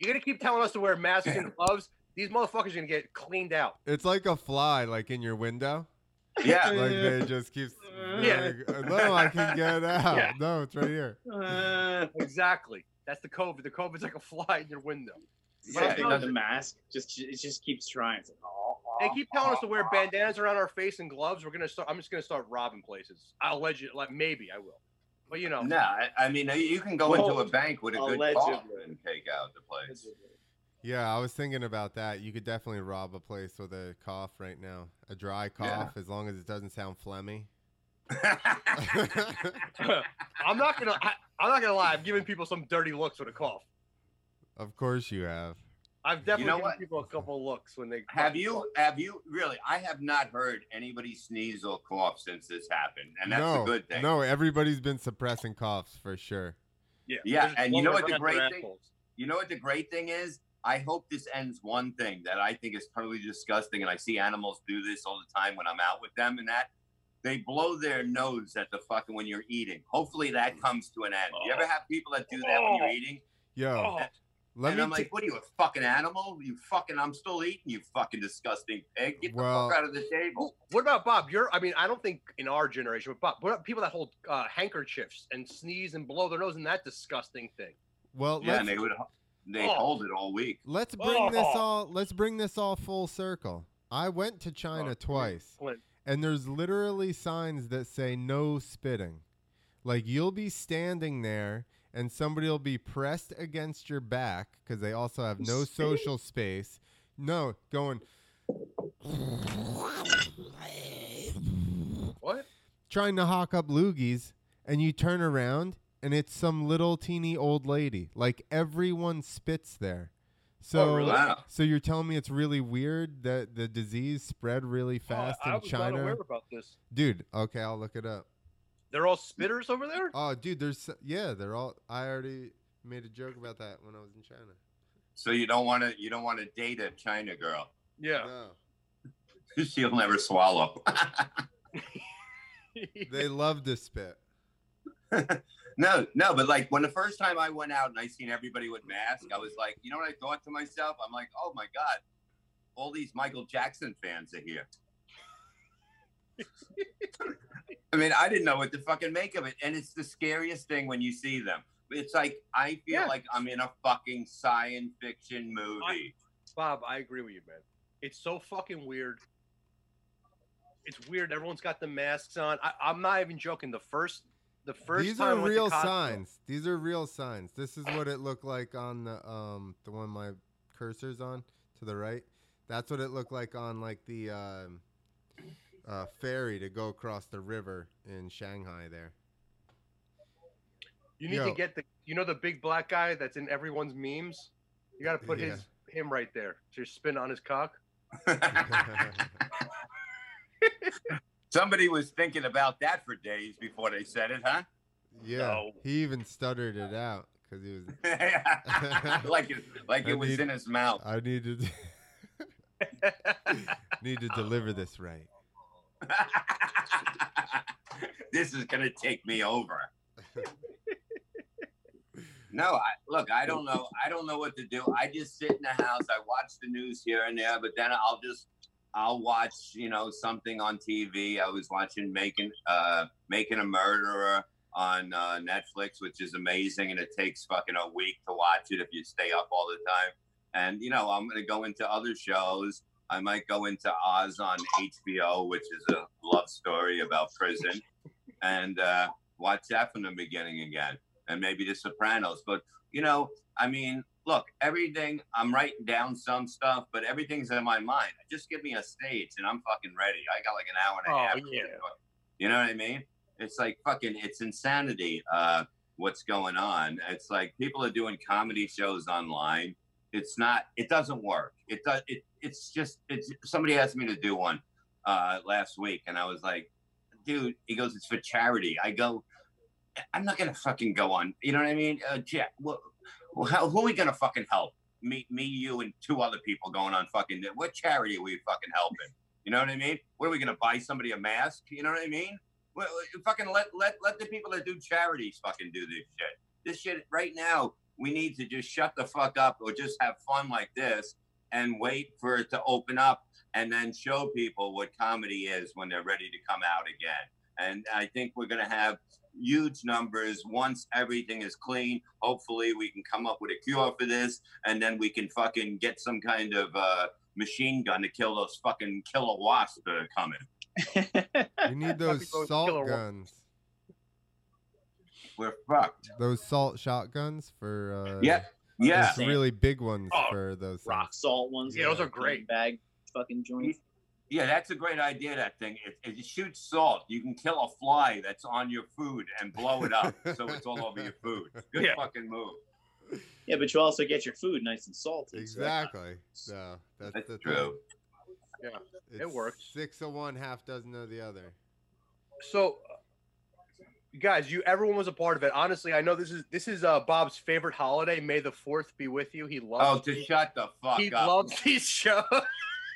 You're gonna keep telling us to wear masks and gloves. These motherfuckers are gonna get cleaned out. It's like a fly, like in your window. Yeah. (laughs) Like they just keeps. Yeah. like, no, I can get out. Yeah. No, it's right here. uh, Exactly. That's the COVID. The COVID's like a fly in your window. but Yeah, I it the mask just it just keeps trying. It's like, oh, oh They keep telling us to wear oh, oh. bandanas around our face and gloves. We're gonna start. I'm just gonna start robbing places. I'll let you. Like maybe I will. But you know, No, I, I mean you can go Well, into a bank with a good allegedly. cough and take out the place. Yeah, I was thinking about that. You could definitely rob a place with a cough right now. A dry Yeah. cough, as long as it doesn't sound phlegmy. (laughs) (laughs) I'm not gonna. I, I'm not gonna lie. I've given people some dirty looks with a cough. of course you have. I've definitely know given what? people a couple looks when they have you have you really? I have not heard anybody sneeze or cough since this happened, and that's no, a good thing. No, everybody's been suppressing coughs for sure. Yeah, Yeah, and you know what the great thing- assholes. You know what the great thing is? I hope this ends one thing that I think is totally disgusting, and I see animals do this all the time when I'm out with them, and that they blow their nose at the fucking when you're eating. Hopefully that comes to an end. You ever have people that do that when you're Oh. eating? Yo, Oh, let and me. I'm ta- like, what are you, a fucking animal? You fucking, I'm still eating, you fucking disgusting pig. Get Well- the fuck out of the table. what about Bob? You're. I mean, I don't think in our generation, but Bob, what about people that hold uh, handkerchiefs and sneeze and blow their nose and that disgusting thing? well, Yeah, let's and they would, they Oh. hold it all week. let's bring this Oh. all. Let's bring this all full circle. I went to China Oh, twice. Clint. And there's literally signs that say no spitting. Like you'll be standing there and somebody will be pressed against your back because they also have no social space. No, going What? trying to hawk up loogies and you turn around and it's some little teeny old lady. Like everyone spits there. So Oh, really? Wow. so you're telling me it's really weird that the disease spread really fast oh, I in was not China? aware about this. Dude, okay, I'll look it up. They're all spitters over there. Oh, dude, there's yeah, they're all. I already made a joke about that when I was in China. So you don't want to, you don't want to date a China girl. Yeah. No, (laughs) She'll never swallow. (laughs) they love to spit. (laughs) no, no, but like when the first time I went out and I seen everybody with masks, I was like, you know what I thought to myself? I'm like, oh my god, all these Michael Jackson fans are here. I mean, I didn't know what to fucking make of it, and it's the scariest thing when you see them. It's like I feel Yeah. like I'm in a fucking science fiction movie. Bob, I agree with you, man. It's so fucking weird. It's weird. Everyone's got the masks on. I, I'm not even joking. The first, the first These time are I went to real Costco- signs. These are real signs. This is what it looked like on the um the one my cursor's on to the right. That's what it looked like on like the um, uh, ferry to go across the river in Shanghai. There. You need Yo. to get the, you know, the big black guy that's in everyone's memes. You got to put his him right there. To spin on his cock. (laughs) (laughs) (laughs) Somebody was thinking about that for days before they said it, huh? yeah. No. He even stuttered it out because he was. (laughs) (laughs) like it, like I it was need- in his mouth. I needed (laughs) need to deliver this right. this is gonna take me over. No, I, look, I don't know. I don't know what to do. I just sit in the house. I watch the news here and there, but then I'll just I'll watch, you know, something on TV. I was watching Making uh Making a Murderer on uh, Netflix, which is amazing, and it takes fucking a week to watch it if you stay up all the time. And you know, I'm gonna go into other shows. I might go into Oz on HBO, which is a love story about prison, and uh, watch that from the beginning again and maybe The Sopranos. But you know, I mean, look, everything. I'm writing down some stuff, but everything's in my mind. Just give me a stage, and I'm fucking ready. I got like an hour and a Oh, half. yeah. You know what I mean? It's like fucking. It's insanity. Uh, what's going on? It's like people are doing comedy shows online. It's not. It doesn't work. It does. It. It's just. It's. Somebody asked me to do one uh, last week, and I was like, dude. He goes, it's for charity. I go. I'm not gonna fucking go on. You know what I mean? Uh, Jack, well, well, who are we gonna fucking help? Me, me, you, and two other people going on fucking. What charity are we fucking helping? You know what I mean? What are we gonna buy somebody a mask? You know what I mean? Well, uh, fucking let let let the people that do charities fucking do this shit. This shit right now. We need to just shut the fuck up or just have fun like this and wait for it to open up and then show people what comedy is when they're ready to come out again. And I think we're gonna have huge numbers once everything is clean. Hopefully, we can come up with a cure for this, and then we can fucking get some kind of uh, machine gun to kill those fucking killer wasps that are coming. (laughs) You need (laughs) those salt guns. We're fucked. Those salt shotguns for uh Yeah, yeah. those really big ones Oh, for those Rock things. salt ones. Yeah, those are great. Bag fucking joints. Yeah, that's a great idea. That thing. It, it shoots salt. You can kill a fly that's on your food and blow it up, so it's all over your food. (laughs) Good Yeah. fucking move. Yeah, but you also get your food nice and salty. Exactly. So that's, That's the true. Thing. Yeah, it works. Six of one, half dozen of the other. So, uh, guys, you everyone was a part of it. Honestly, I know this is this is uh, Bob's favorite holiday. May the Fourth be with you. He loves. Oh, loves. to shut the fuck he up. loves (laughs) these shows.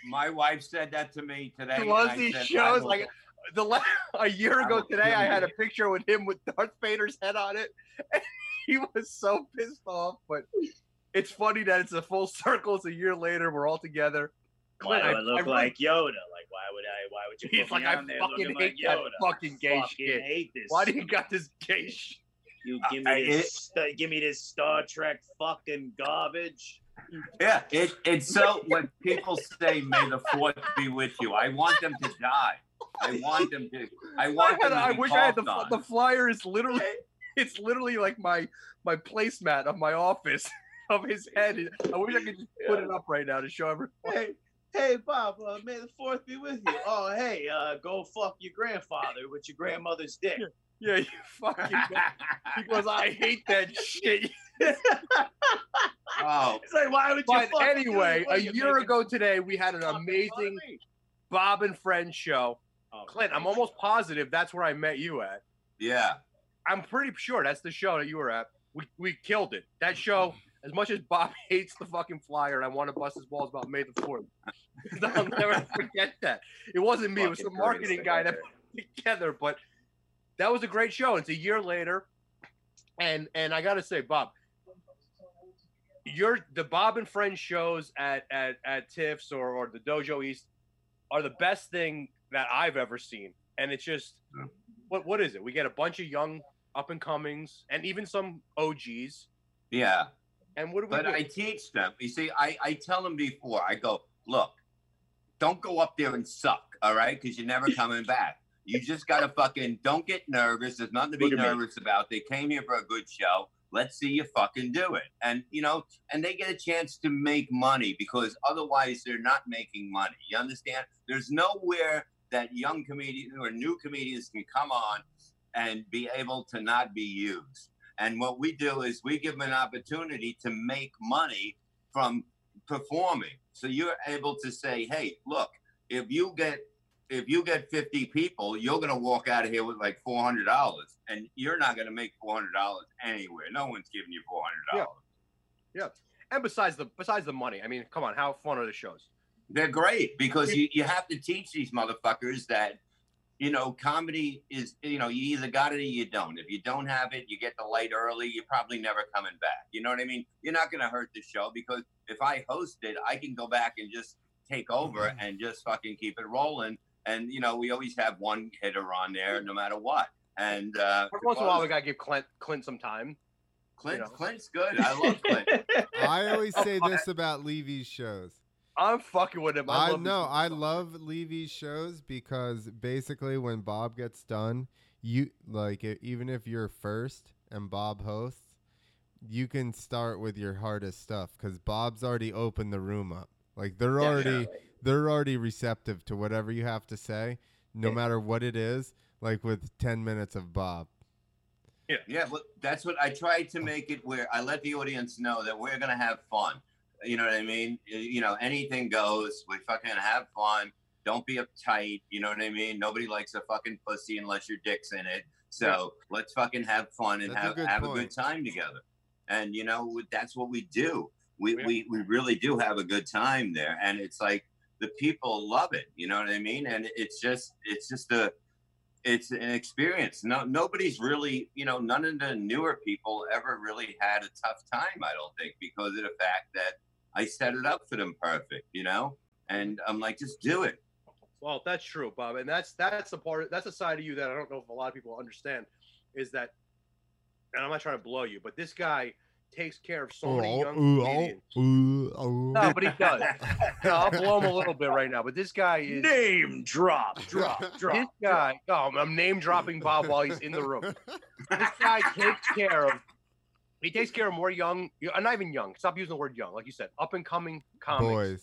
My wife said that to me today. He and loves I these said, I shows. will- Like the la- (laughs) a year I ago will today, I had a you. picture with him with Darth Vader's head on it. (laughs) And he was so pissed off, but it's funny that it's a full (laughs) circle. It's a year later. We're all together. Why do I- I look I really- like Yoda? Like, why would I? Why would you? He's put like, me I on there fucking looking hate like that Yoda? fucking gay fucking shit. hate this. Why do you got this gay shit? you give I- me this? st- give me this Star Trek fucking garbage. Yeah, it, it's so when people say "May the Fourth be with you," I want them to die. I want them to. I I, want had, them to I wish I had the, coughed the flyer is literally (laughs) it's literally like my my placemat of my office (laughs) of his head. I wish I could just put it up right now to show everyone. Hey, hey, Bob. Uh, may the fourth be with you. Oh, hey, uh, go fuck your grandfather with your grandmother's dick. Yeah, you (laughs) fucking. he goes, I hate that shit. (laughs) oh, It's like, why would you? But anyway, a year making ago today, we had an fucking fun of amazing? Bob and Friends show. Oh, Clint, I'm almost positive that's where I met you at. yeah. I'm pretty sure that's the show that you were at. We, we killed it. That show, as much as Bob (laughs) hates the fucking flyer and I want to bust his balls about May the 4th, I'll never forget that. It wasn't me, it was the marketing guy that put it together. But that was a great show. It's a year later. And and I gotta say, Bob, your the Bob and Friends shows at at, at Tiff's or, or the Dojo East are the best thing that I've ever seen. And it's just what what is it? We get a bunch of young up and comings and even some OGs. Yeah. And what do we But do? I teach them. You see, I, I tell them before, I go, look, don't go up there and suck, all right? Because you're never (laughs) coming back. You just got to fucking, don't get nervous. There's nothing to be nervous about. They came here for a good show. Let's see you fucking do it. And, you know, and they get a chance to make money because otherwise they're not making money. You understand? There's nowhere that young comedians or new comedians can come on and be able to not be used. And what we do is we give them an opportunity to make money from performing. So you're able to say, hey, look, if you get if you get 50 people, you're gonna walk out of here with like four hundred dollars. And you're not gonna make four hundred dollars anywhere. No one's giving you four hundred dollars. Yeah. yeah. And besides the besides the money, I mean, come on, how fun are the shows? They're great because you, you have to teach these motherfuckers that you know, comedy is, you know, you either got it or you don't. If you don't have it, you get the light early, you're probably never coming back. You know what I mean? You're not going to hurt the show because if I host it, I can go back and just take over Mhm. and just fucking keep it rolling. And, you know, we always have one hitter on there no matter what. And uh, Every once in a while, we gotta give Clint Clint some time. Clint, you know. Clint's good. I love Clint. (laughs) I always say (laughs) this about Levy's shows. I'm fucking with him. I, I love know. I love Levy's shows because basically when Bob gets done, you like even if you're first and Bob hosts, you can start with your hardest stuff because Bob's already opened the room up. Like they're already they're already receptive to whatever you have to say, no Yeah. matter what it is. Like with ten minutes of Bob. Yeah, but that's what I tried to make it where I let the audience know that we're gonna have fun. You know what I mean? You know, anything goes. We fucking have fun. Don't be uptight. You know what I mean? Nobody likes a fucking pussy unless your dick's in it. So let's fucking have fun and That's a have good have a good time together. And you know, that's what we do. We, Yeah. we we really do have a good time there, and it's like the people love it. You know what I mean? And it's just it's just a it's an experience. No, nobody's really, you know, none of the newer people ever really had a tough time. I don't think because of the fact that I set it up for them perfect, you know. And I'm like, just do it. Well, that's true, Bob, and that's that's the part. That's a side of you that I don't know if a lot of people understand. Is that, and I'm not trying to blow you, but this guy takes care of so many young comedians. No, but he does. No, I'll blow him a little bit right now, but this guy is Name drop, drop, (laughs) drop. this drop. guy. Oh, I'm name dropping Bob while he's in the room. This guy takes care of. He takes care of more young, not even young. Stop using the word young, like you said, up and coming comics. Boys.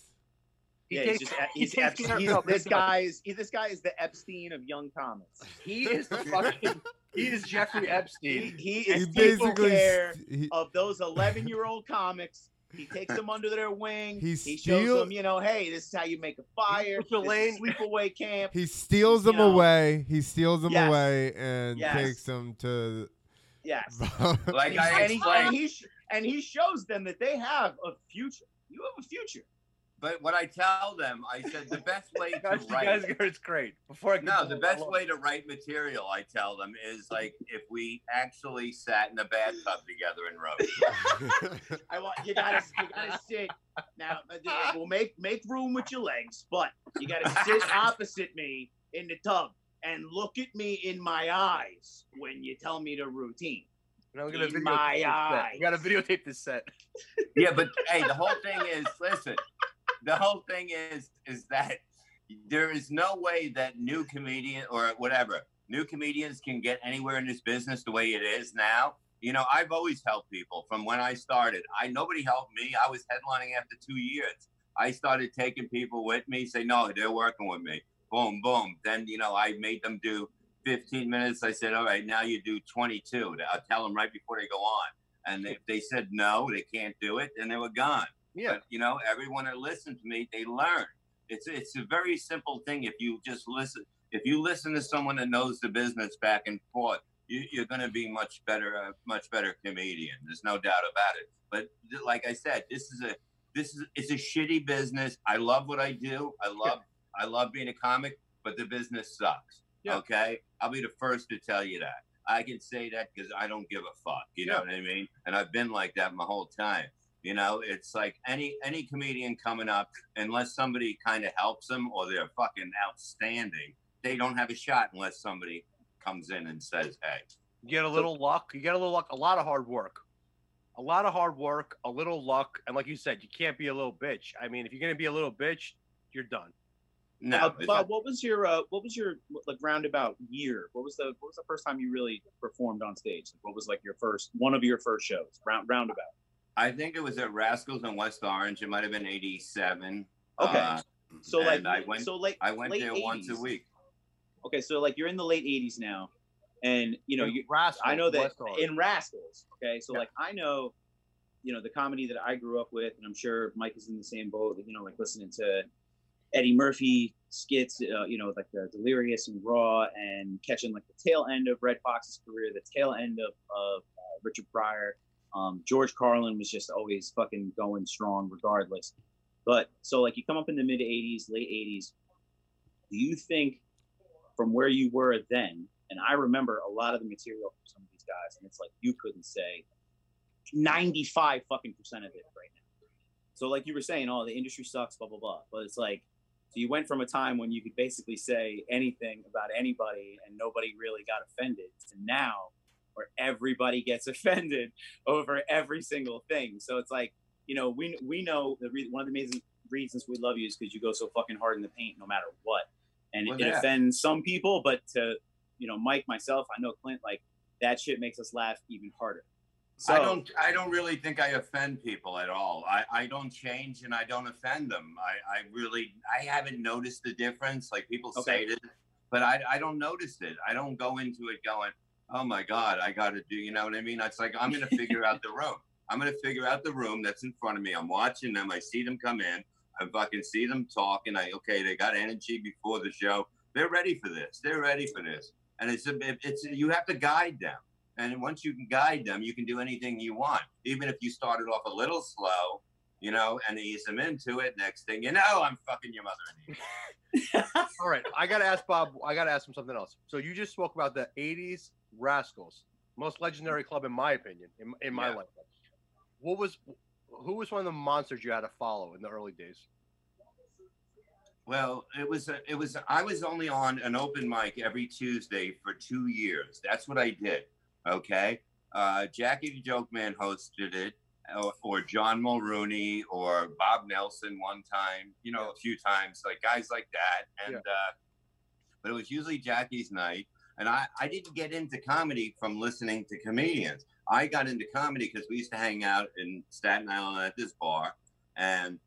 He Yeah, takes, he's just, he takes Epstein- he's- this guy is this guy is the Epstein of young comics. He is the fucking. He is Jeffrey Epstein. he He is taking basically care st- he- of those 11 year old comics. He takes them under their wing. He He, shows them, you know, hey, this is how you make a fire. puts a This lane- sleepaway camp. he steals You them know. away. He steals them Yes. away and Yes. takes them to. Yes. (laughs) Like And, I and he, and he sh- and he shows them that they have a future. You have a future. But what I tell them, I said the best way (laughs) to Guys, you write. guys, it's great. Before I No, the best way to write material, I tell them, is like if we actually sat in a bathtub together and wrote. (laughs) I want you gotta you gotta sit now. uh, We'll make make room with your legs, but you gotta sit (laughs) opposite me in the tub and look at me in my eyes when you tell me the routine. And I'm gonna In videotape my this eyes. You gotta videotape this set. Yeah, but hey, the whole thing is listen. The whole thing is is that there is no way that new comedian or whatever new comedians can get anywhere in this business the way it is now. You know, I've always helped people from when I started. I nobody helped me. I was headlining after two years. I started taking people with me. Say no, they're working with me. Boom, boom. Then you know, I made them do 15 minutes. I said, all right, now you do 22. I'll tell them right before they go on. And if they said no, they can't do it, then they were gone. Yeah. But you know, everyone that listened to me, they learn. It's it's a very simple thing. If you just listen, if you listen to someone that knows the business back and forth, you, you're going to be much better, a much better comedian. There's no doubt about it. But th- like I said, this is a this is it's a shitty business. I love what I do. I love I love being a comic, but the business sucks. Yeah. Okay, I'll be the first to tell you that. I can say that because I don't give a fuck. You know what I mean? And I've been like that my whole time. You know, it's like any any comedian coming up, unless somebody kind of helps them or they're fucking outstanding, they don't have a shot unless somebody comes in and says, "Hey." You get a little luck. You get a little luck. A lot of hard work. A lot of hard work. A little luck. And like you said, you can't be a little bitch. I mean, if you're gonna be a little bitch, you're done. No, Uh, it's- Bob, what was your uh, what was your like roundabout year? What was the what was the first time you really performed on stage? What was like your first one of your first shows? Round roundabout. I think it was at Rascals in West Orange. It might have been '87. Okay. Uh, So like I went- so like I went late there once a week. Okay, so like you're in the late '80s now, and you know you Rascal, I know that in Rascals. Okay, so Yeah. like I know, you know, the comedy that I grew up with, and I'm sure Mike is in the same boat. You know, like listening to Eddie Murphy skits. Uh, you know, like the Delirious and Raw, and catching like the tail end of Redd Foxx's career, the tail end of of uh, Richard Pryor. Um, George Carlin was just always fucking going strong, regardless. But so like you come up in the mid '80s, late '80s. Do you think? from where you were then, and I remember a lot of the material from some of these guys, and it's like you couldn't say 95 fucking percent of it right now. So like you were saying, oh, the industry sucks, blah blah blah. But it's like so you went from a time when you could basically say anything about anybody and nobody really got offended to now where everybody gets (laughs) offended over every single thing. So it's like, you know, we we know the re- one of the amazing reasons we love you is because you go so fucking hard in the paint no matter what. And Well, it yeah. offends some people, but to you know, Mike, myself, I know Clint, like that shit makes us laugh even harder. So I don't. I don't really think I offend people at all. I, I don't change and I don't offend them. I, I really. I haven't noticed the difference. Like people say Okay. it, but I, I don't notice it. I don't go into it going, oh my god, I got to do. You know what I mean? It's like I'm gonna figure out the (laughs) room. I'm gonna figure out the room that's in front of me. I'm watching them. I see them come in. I fucking see them talking. and I okay, they got energy before the show. They're ready for this. They're ready for this. And it's a, it's you have to guide them. And once you can guide them, you can do anything you want. Even if you started off a little slow, you know, and ease them into it. Next thing you know, I'm fucking your mother (laughs) All right, I gotta ask Bob. I gotta ask him something else. So you just spoke about the '80s Rascals, most legendary club in my opinion, in, in my Yeah. life. What was, who was one of the monsters you had to follow in the early days? Well, it was a, it was I was only on an open mic every Tuesday for two years. That's what I did. Okay, uh, Jackie the Joke Man hosted it, or, or John Mulrooney or Bob Nelson one time. You know, a few times, like guys like that. And uh, but it was usually Jackie's night. And I, I didn't get into comedy from listening to comedians. I got into comedy because we used to hang out in Staten Island at this bar. And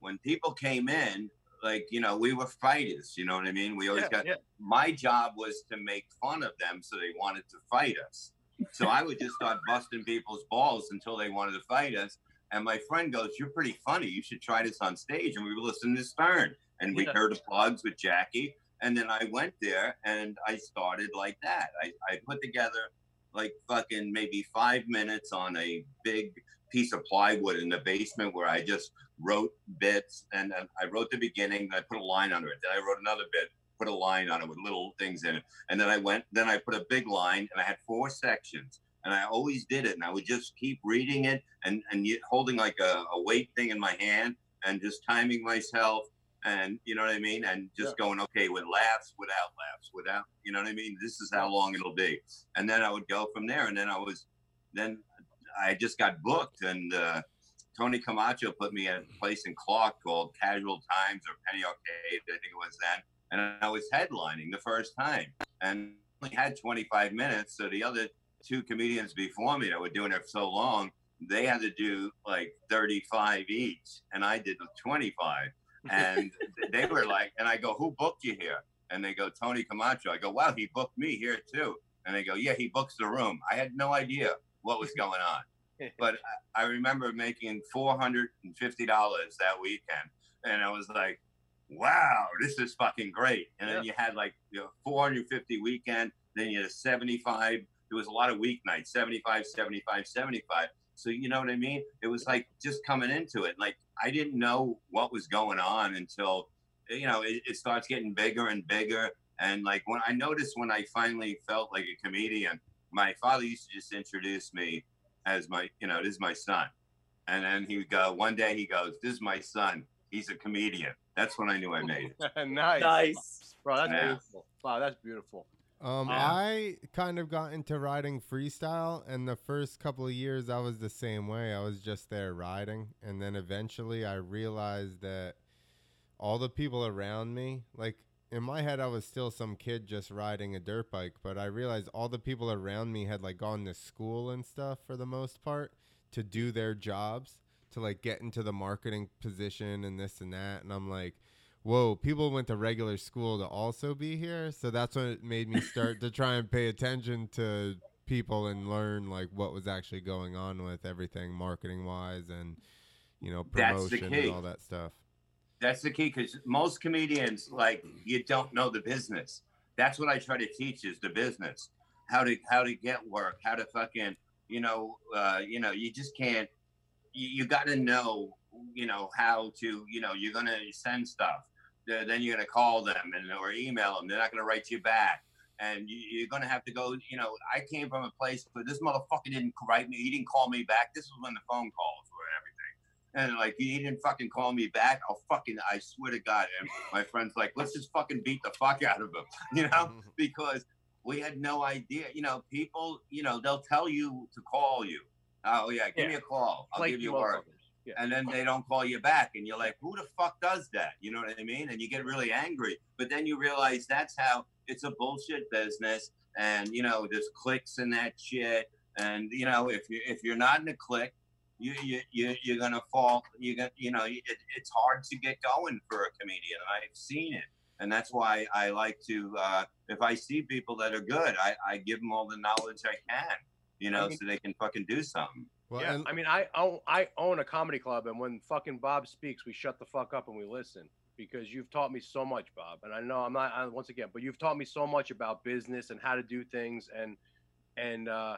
when people came in, like, you know, we were fighters, you know what I mean? We always Yeah, got yeah. my job was to make fun of them so they wanted to fight us. So I would just start busting people's balls until they wanted to fight us. And my friend goes, You're pretty funny. You should try this on stage. And we were listening to Stern. And we Yeah. heard the plugs with Jackie. And then I went there and I started like that. I, I put together like fucking maybe five minutes on a big piece of plywood in the basement where I just wrote bits and I wrote the beginning, I put a line under it. Then I wrote another bit, put a line on it with little things in it. And then I went, then I put a big line and I had four sections. And I always did it. And I would just keep reading it and, and holding like a, a weight thing in my hand and just timing myself. And you know what I mean? And just going, okay, with laughs, without laughs, without, you know what I mean? This is how long it'll be. And then I would go from there. And then I was, then I just got booked. And uh, Tony Camacho put me at a place in Clark called Casual Times or Penny Arcade, I think it was then. And I was headlining the first time and only had 25 minutes. So the other two comedians before me that were doing it for so long, they had to do like 35 each. And I did 25. And (laughs) they were like, and I go, who booked you here? And they go, Tony Camacho. I go, wow, he booked me here too. And they go, yeah, he books the room. I had no idea what was going on. But I remember making $450 that weekend. And I was like, wow, this is fucking great. And then you had like you know, 450 weekend, then you had 75. There was a lot of weeknights, 75, 75, 75. So you know what I mean? It was like just coming into it. Like I didn't know what was going on until you know it, it starts getting bigger and bigger. And like when I noticed when I finally felt like a comedian, my father used to just introduce me as my, you know, this is my son. And then he would go, one day he goes, This is my son. He's a comedian. That's when I knew I made it. (laughs) nice. nice. bro. That's Yeah. beautiful. Wow, that's beautiful. Um, Yeah. I kind of got into riding freestyle, and the first couple of years I was the same way. I was just there riding, and then eventually I realized that all the people around me, like in my head, I was still some kid just riding a dirt bike, but I realized all the people around me had like gone to school and stuff for the most part to do their jobs, to like get into the marketing position and this and that, and I'm like whoa, people went to regular school to also be here. So that's when it made me start to try and pay attention to people and learn like what was actually going on with everything marketing wise and you know promotion and all that stuff. That's the key because most comedians, like, you don't know the business. That's what I try to teach is the business. How to how to get work, how to fucking, you know, uh, you know, you just can't you, you gotta know, you know, how to, you know, you're gonna send stuff. Then you're gonna call them and or email them. They're not gonna write you back, and you, you're gonna have to go. You know, I came from a place where this motherfucker didn't write me. He didn't call me back. This was when the phone calls were everything. And like he didn't fucking call me back. I'll fucking I swear to God. And my friend's like, let's just fucking beat the fuck out of him, (laughs) you know, (laughs) because we had no idea. You know, people, you know, they'll tell you to call you. Oh yeah, give Yeah. me a call. I'll Like give you a word motherfuckers. Yeah. and then they don't call you back and you're like who the fuck does that? You know what i mean? And you get really angry. But then you realize that's how it's a bullshit business and you know there's clicks and that shit. And you know if you if you're not in a click you you, you you're gonna fall you got you know it, it's hard to get going for a comedian i've seen it. And that's why i like to uh if i see people that are good i i give them all the knowledge i can you know I mean- so they can fucking do something Well, yeah, and- I mean, I own I own a comedy club, and when fucking Bob speaks, we shut the fuck up and we listen because you've taught me so much, Bob. And I know I'm not I, once again, but you've taught me so much about business and how to do things, and and uh,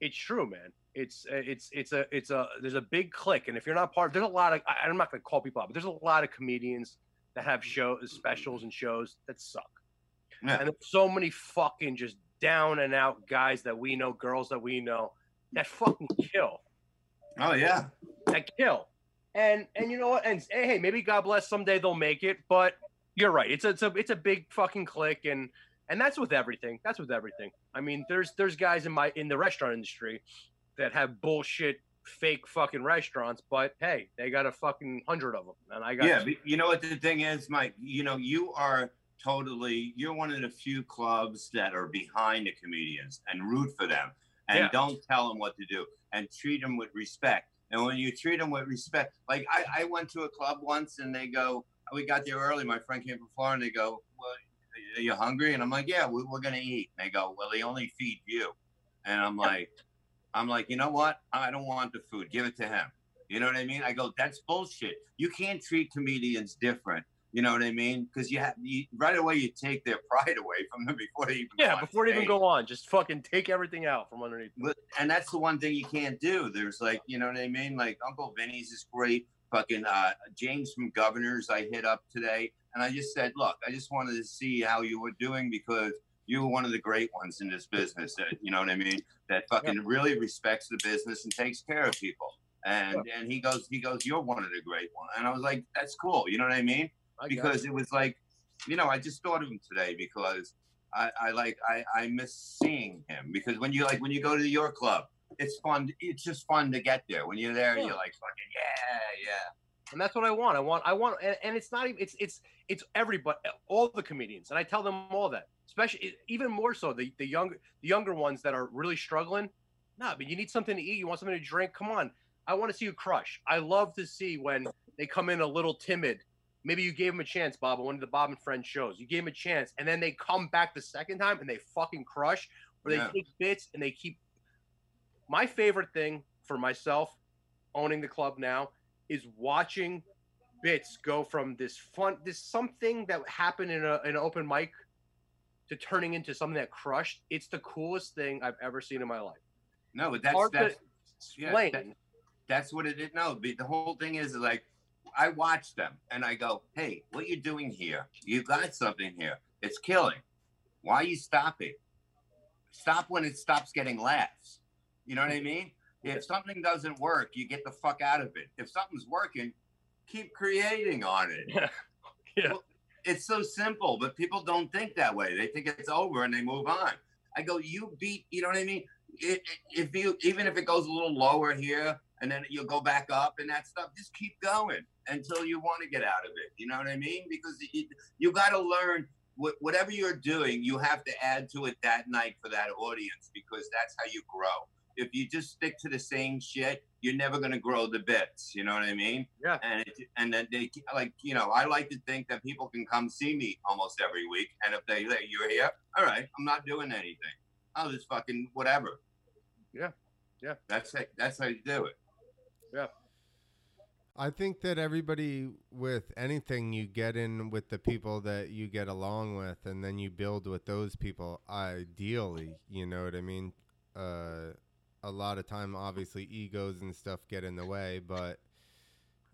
it's true, man. It's it's it's a it's a there's a big click, and if you're not part, there's a lot of I, I'm not gonna call people out, but there's a lot of comedians that have shows, specials, and shows that suck. Yeah. And there's so many fucking just down and out guys that we know, girls that we know, that fucking kill oh yeah that kill. And and you know what? And hey, maybe God bless someday they'll make it. But you're right. It's a it's a it's a big fucking click, and and that's with everything. That's with everything. I mean, there's there's guys in my in the restaurant industry that have bullshit fake fucking restaurants, but hey, they got a fucking hundred of them, and I got yeah, but you know what the thing is, Mike. You know, you are totally. You're one of the few clubs that are behind the comedians and root for them, and Yeah. don't tell them what to do, and treat them with respect. And when you treat them with respect, like I, I went to a club once, and they go, we got there early. My friend came from Florida. And they go, well, are you hungry? And I'm like, yeah, we, we're gonna eat. And they go, well, they only feed you. And I'm like, I'm like, you know what? I don't want the food. Give it to him. You know what I mean? I go, that's bullshit. You can't treat comedians different. You know what I mean? Because you have you, right away you take their (laughs) pride away from them before they even go yeah, on before they even go on, just fucking take everything out from underneath. them. And that's the one thing you can't do. There's like, you know what I mean? Like Uncle Vinnie's is great. Fucking uh, James from Governors, I hit up today, and I just said, look, I just wanted to see how you were doing because you were one of the great ones in this business. That you know what I mean? That fucking really respects the business and takes care of people. And and he goes, he goes, you're one of the great ones. And I was like, that's cool. You know what I mean? I because it was like, you know, I just thought of him today because I, I like I, I miss seeing him because when you like when you go to your club, it's fun. It's just fun to get there. When you're there, Yeah. you're like fucking yeah, yeah. and that's what I want. I want, I want, and, and it's not even, it's, it's, it's everybody, all the comedians, and I tell them all that, especially even more so the the younger, the younger ones that are really struggling. Nah, but you need something to eat. You want something to drink. Come on, I want to see you crush. I love to see when they come in a little timid. Maybe you gave them a chance, Bob, on one of the Bob and Friends shows. You gave them a chance, and then they come back the second time and they fucking crush, or they Yeah. take bits and they keep. My favorite thing for myself, owning the club now, is watching bits go from this fun, this something that happened in a, an open mic, to turning into something that crushed. It's the coolest thing I've ever seen in my life. No, but that's Hard that's yeah, that- that's what it is. No, the whole thing is like, I watch them and I go, hey, what you doing here? You got something here. It's killing. Why are you stopping? Stop when it stops getting laughs. You know what I mean? If something doesn't work, you get the fuck out of it. If something's working, keep creating on it. yeah. (laughs) yeah. It's so simple, but people don't think that way. They think it's over and they move on. I go, you beat, you know what I mean? It, if you, even if it goes a little lower here and then you'll go back up and that stuff, just keep going until you want to get out of it. You know what I mean? Because you, you got to learn what, whatever you're doing, you have to add to it that night for that audience because that's how you grow. If you just stick to the same shit, you're never going to grow the bits. You know what I mean? Yeah. And it, and then they like you know I like to think that people can come see me almost every week, and if they say you're here, all right, I'm not doing anything. I'll just fucking whatever. Yeah. Yeah. That's it. That's how you do it. I think that everybody with anything you get in with the people that you get along with, and then you build with those people. Ideally, you know what I mean. Uh, a lot of time, obviously, egos and stuff get in the way, but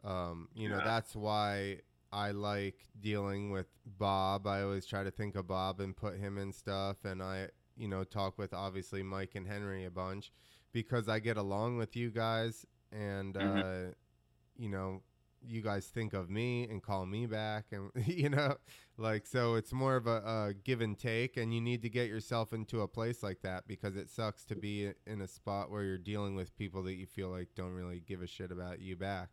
um, you know that's why I like dealing with Bob. I always try to think of Bob and put him in stuff, and I, you know, talk with obviously Mike and Henry a bunch because I get along with you guys, and Mhm. uh, you know, you guys think of me and call me back, and (laughs) you know, like so it's more of a, a give and take, and you need to get yourself into a place like that because it sucks to be in a spot where you're dealing with people that you feel like don't really give a shit about you back.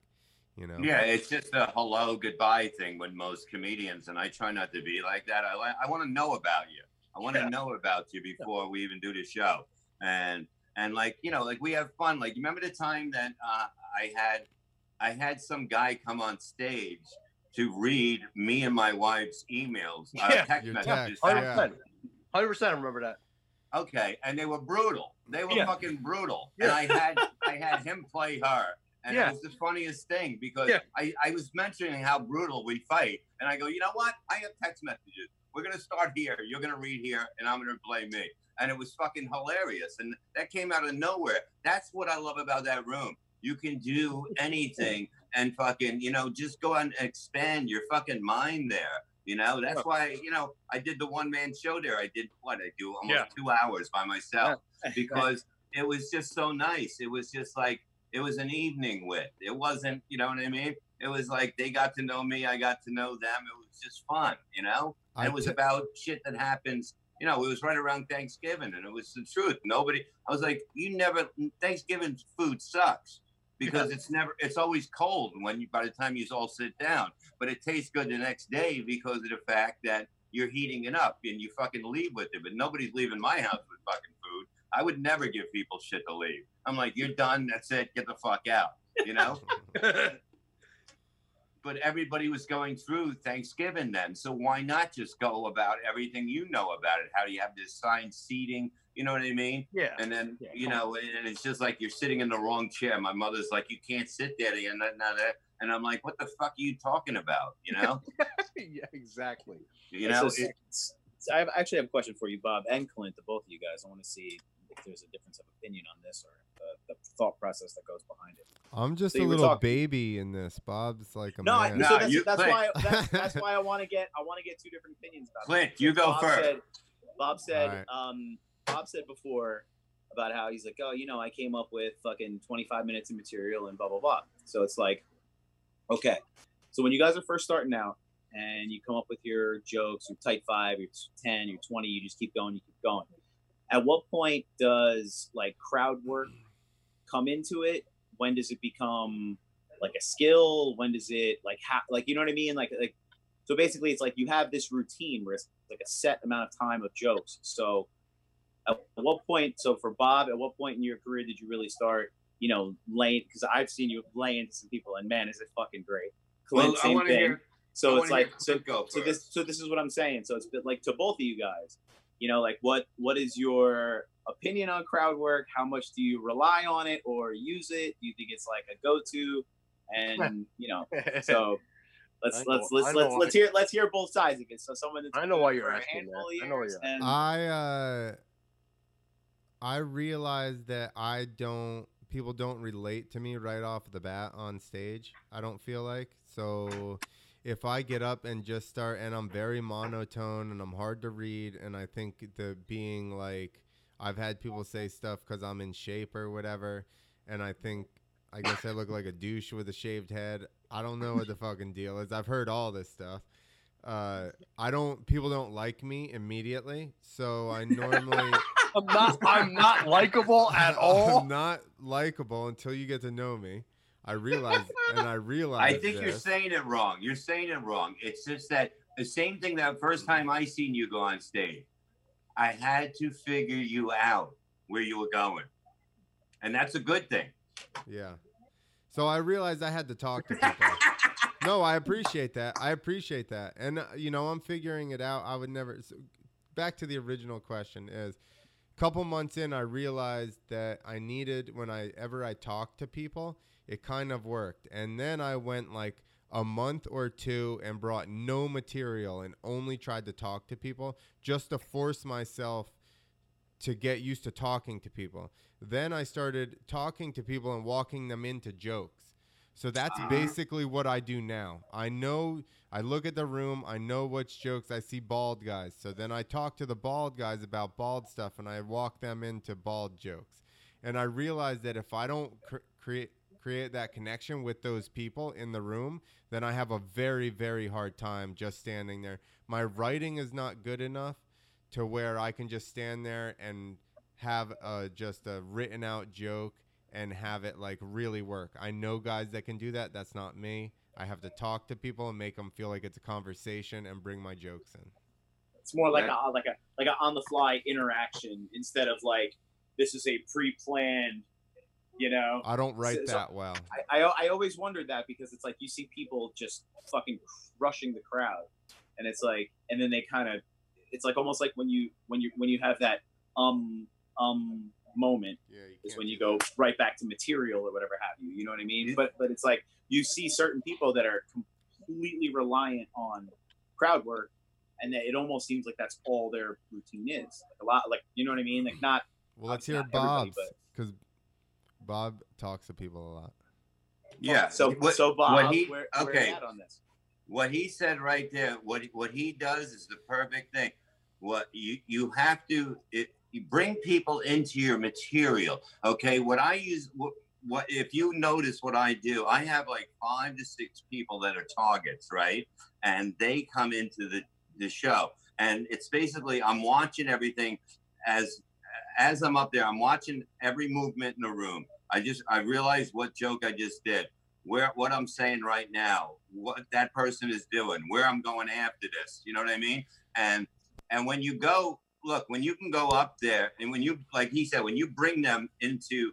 You know. Yeah, it's just a hello, goodbye thing with most comedians, and I try not to be like that. I I want to know about you. I want to Yeah. know about you before we even do the show, and and like you know, like we have fun. Like remember the time that uh, I had I had some guy come on stage to read me and my wife's emails, uh, Yeah. text messages. text, Hundred yeah. percent. Hundred percent. I remember that. Okay, and they were brutal. They were Yeah. fucking brutal. yeah. And I had I had him play her. And Yeah. it was the funniest thing because. I, I was mentioning how brutal we fight. And I go, you know what? I have text messages. We're gonna start here. You're gonna read here and I'm gonna play me. And it was fucking hilarious. And that came out of nowhere. That's what I love about that room. You can do (laughs) anything and fucking, you know, just go and expand your fucking mind there. You know, that's why, you know, I did the one man show there. I did what I do almost Yeah. two hours by myself (laughs) because it was just so nice. It was just like it was an evening with. It wasn't, you know what I mean? It was like they got to know me, I got to know them. It was just fun, you know? And it was about shit that happens. You know, it was right around Thanksgiving, and it was the truth. Nobody, I was like, you never. Thanksgiving food sucks because it's never. It's always cold when you. By the time you all sit down, but it tastes good the next day because of the fact that you're heating it up and you fucking leave with it. But nobody's leaving my house with fucking food. I would never give people shit to leave. I'm like, you're done. That's it. Get the fuck out. You know. (laughs) but everybody was going through Thanksgiving then. So why not just go about everything you know about it? How do you have this assigned seating? You know what I mean? yeah. And then Yeah, you come know, and it's just like you're sitting in the wrong chair. My mother's like, you can't sit there, and that, that, that. And I'm like, what the fuck are you talking about? You know, (laughs) yeah. Exactly. you It's know. just- it's- I have, actually have a question for you, Bob and Clint, the both of you guys. I want to see if there's a difference of opinion on this or the, the thought process that goes behind it. I'm just So a little talking- baby in this. Bob's like a No, I, man. No, so that's, you- that's Clint. why that's, (laughs) that's why I want to get I want to get two different opinions about it. Clint, it. you go Bob first. Said, Bob said, Alright. um, Bob said before about how he's like, oh, you know, I came up with fucking 25 minutes of material and blah blah blah. So it's like, okay, so when you guys are first starting out and you come up with your jokes, your type five, your 10, your 20, you just keep going, you keep going. At what point does like crowd work come into it? When does it become like a skill? When does it like ha- like you know what I mean? Like like so basically it's like you have this routine where it's like a set amount of time of jokes. So at what point so for Bob, at what point in your career did you really start, you know, laying because I've seen you lay into some people and man, is it fucking great. Clint, well, same thing. hear. I so it's like so go so this so this is what I'm saying. So it's been like to both of you guys, you know, like what what is your opinion on crowd work? How much do you rely on it or use it? Do you think it's like a go to? And you know, (laughs) so let's know- let's let's let's let's hear let's hear both sides of it. So someone that's I know why you're asking handful that. I know why you're and I uh I realized that I don't people don't relate to me right off the bat on stage. I don't feel like. So if I get up and just start and I'm very monotone and I'm hard to read and I think the being like I've had people say stuff cuz I'm in shape or whatever and I think I guess I look like a douche with a shaved head. I don't know what the fucking deal is. I've heard all this stuff. Uh, I don't. People don't like me immediately, so I normally (laughs) I'm not. I'm not likable (laughs) at all. I'm not likable until you get to know me. I realize, and I realize. I think you're saying it wrong. You're saying it wrong. It's just that the same thing that first time I seen you go on stage, I had to figure you out where you were going, and that's a good thing. Yeah. So I realized I had to talk to people. (laughs) no, I appreciate that. I appreciate that, and uh, you know, I'm figuring it out. I would never. So back to the original question is. A couple months in, I realized that I needed when I ever I talked to people, it kind of worked, and then I went like a month or two and brought no material and only tried to talk to people just to force myself to get used to talking to people. Then I started talking to people and walking them into jokes. So that's Ah. basically what I do now. I know I look at the room, I know which jokes I see bald guys. So then I talk to the bald guys about bald stuff and I walk them into bald jokes. And I realize that if I don't cr- create create that connection with those people in the room, then I have a very very hard time just standing there. My writing is not good enough to where I can just stand there and have uh, just a written out joke and have it like really work. I know guys that can do that. That's not me. I have to talk to people and make them feel like it's a conversation and bring my jokes in. It's more like Yeah. a like a like a on the fly interaction instead of like this is a pre planned. You know, I don't write So- so- that well. I, I I always wondered that because it's like you see people just fucking crushing the crowd, and it's like, and then they kind of, it's like almost like when you when you when you have that um um moment Yeah, is when you go right back to material or whatever have you. You know what I mean? But but it's like you see certain people that are completely reliant on crowd work, and that it almost seems like that's all their routine is. Like a lot, like you know what I mean? Like not Well, let's hear Bob's because Bob talks to people a lot. Yeah. so what, so Bob. what he- where, where okay. you at on this? what he said right there, what what he does is the perfect thing. What you you have to it, you bring people into your material. Okay, what I use what what if you notice what I do, I have like five to six people that are targets, right? And they come into the the show, and it's basically I'm watching everything as as I'm up there. I'm watching every movement in the room. I just I realized what joke I just did where what I'm saying right now, what that person is doing, where I'm going after this. You know what I mean? And and when you go, look, when you can go up there, and when you like he said, when you bring them into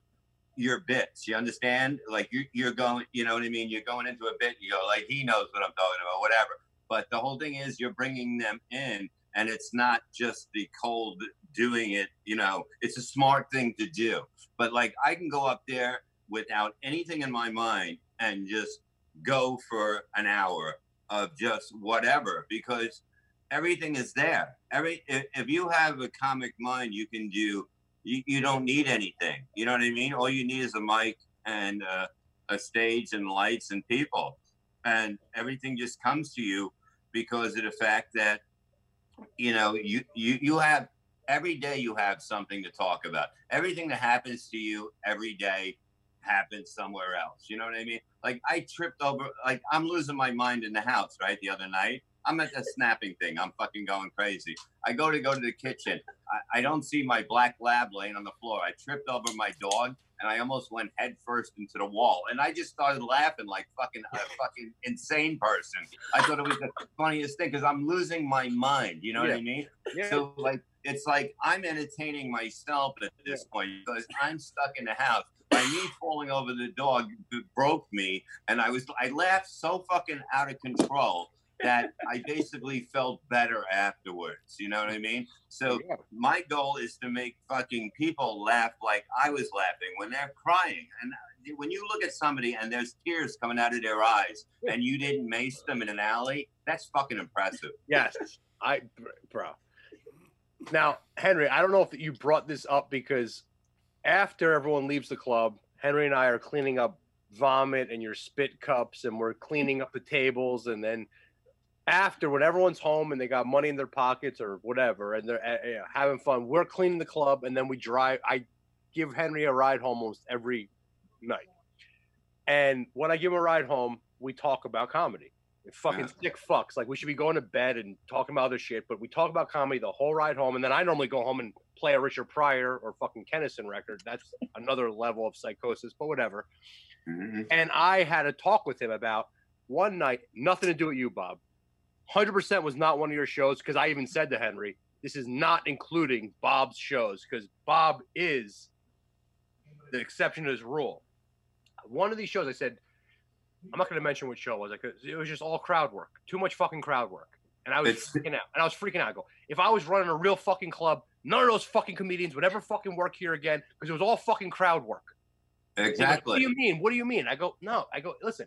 your bits, you understand? Like you you're going, you know what I mean? You're going into a bit, you go like he knows what I'm talking about, whatever. But the whole thing is you're bringing them in, and it's not just the cold doing it. You know, it's a smart thing to do. But like I can go up there without anything in my mind and just go for an hour of just whatever because everything is there. Every if, if you have a comic mind, you can do. You, you don't need anything. You know what I mean? All you need is a mic and uh, a stage and lights and people, and everything just comes to you because of the fact that you know you you you have every day you have something to talk about. Everything that happens to you every day happens somewhere else. You know what I mean? Like I tripped over, like I'm losing my mind in the house, right? The other night, I'm at the snapping thing. I'm fucking going crazy. I go to go to the kitchen. I, I don't see my black lab laying on the floor. I tripped over my dog and I almost went head first into the wall. And I just started laughing like fucking a fucking insane person. I thought it was the funniest thing because I'm losing my mind. You know what I Yeah. mean? Yeah. So like it's like I'm entertaining myself at this point because I'm stuck in the house. By me falling over the dog broke me, and I was I laughed so fucking out of control that I basically felt better afterwards. You know what I mean? So Yeah. my goal is to make fucking people laugh like I was laughing when they're crying. And uh, when you look at somebody and there's tears coming out of their eyes, and you didn't mace them in an alley, that's fucking impressive. Yes, I, bro. Now, Henry, I don't know if you brought this up because after everyone leaves the club, Henry and I are cleaning up vomit and your spit cups, and we're cleaning up the tables, and then after when everyone's home and they got money in their pockets or whatever, and they're uh, having fun, we're cleaning the club, and then we drive. I give Henry a ride home almost every night, and when I give him a ride home, we talk about comedy. Fucking sick fucks. Like we should be going to bed and talking about other shit, but we talk about comedy the whole ride home, and then I normally go home and play a Richard Pryor or fucking Kinison record. That's another level of psychosis, but whatever. Mhm. And I had a talk with him about one night, nothing to do with you, Bob. 100% was not one of your shows because I even said to Henry, this is not including Bob's shows because Bob is the exception to this rule. One of these shows, I said, I'm not going to mention what show it was. Like, it was just all crowd work, too much fucking crowd work. And I was It's- freaking out. And I was freaking out. I go, if I was running a real fucking club, none of those fucking comedians would ever fucking work here again because it was all fucking crowd work. Exactly. goes, What do you mean? What do you mean? I go, no. I go, listen.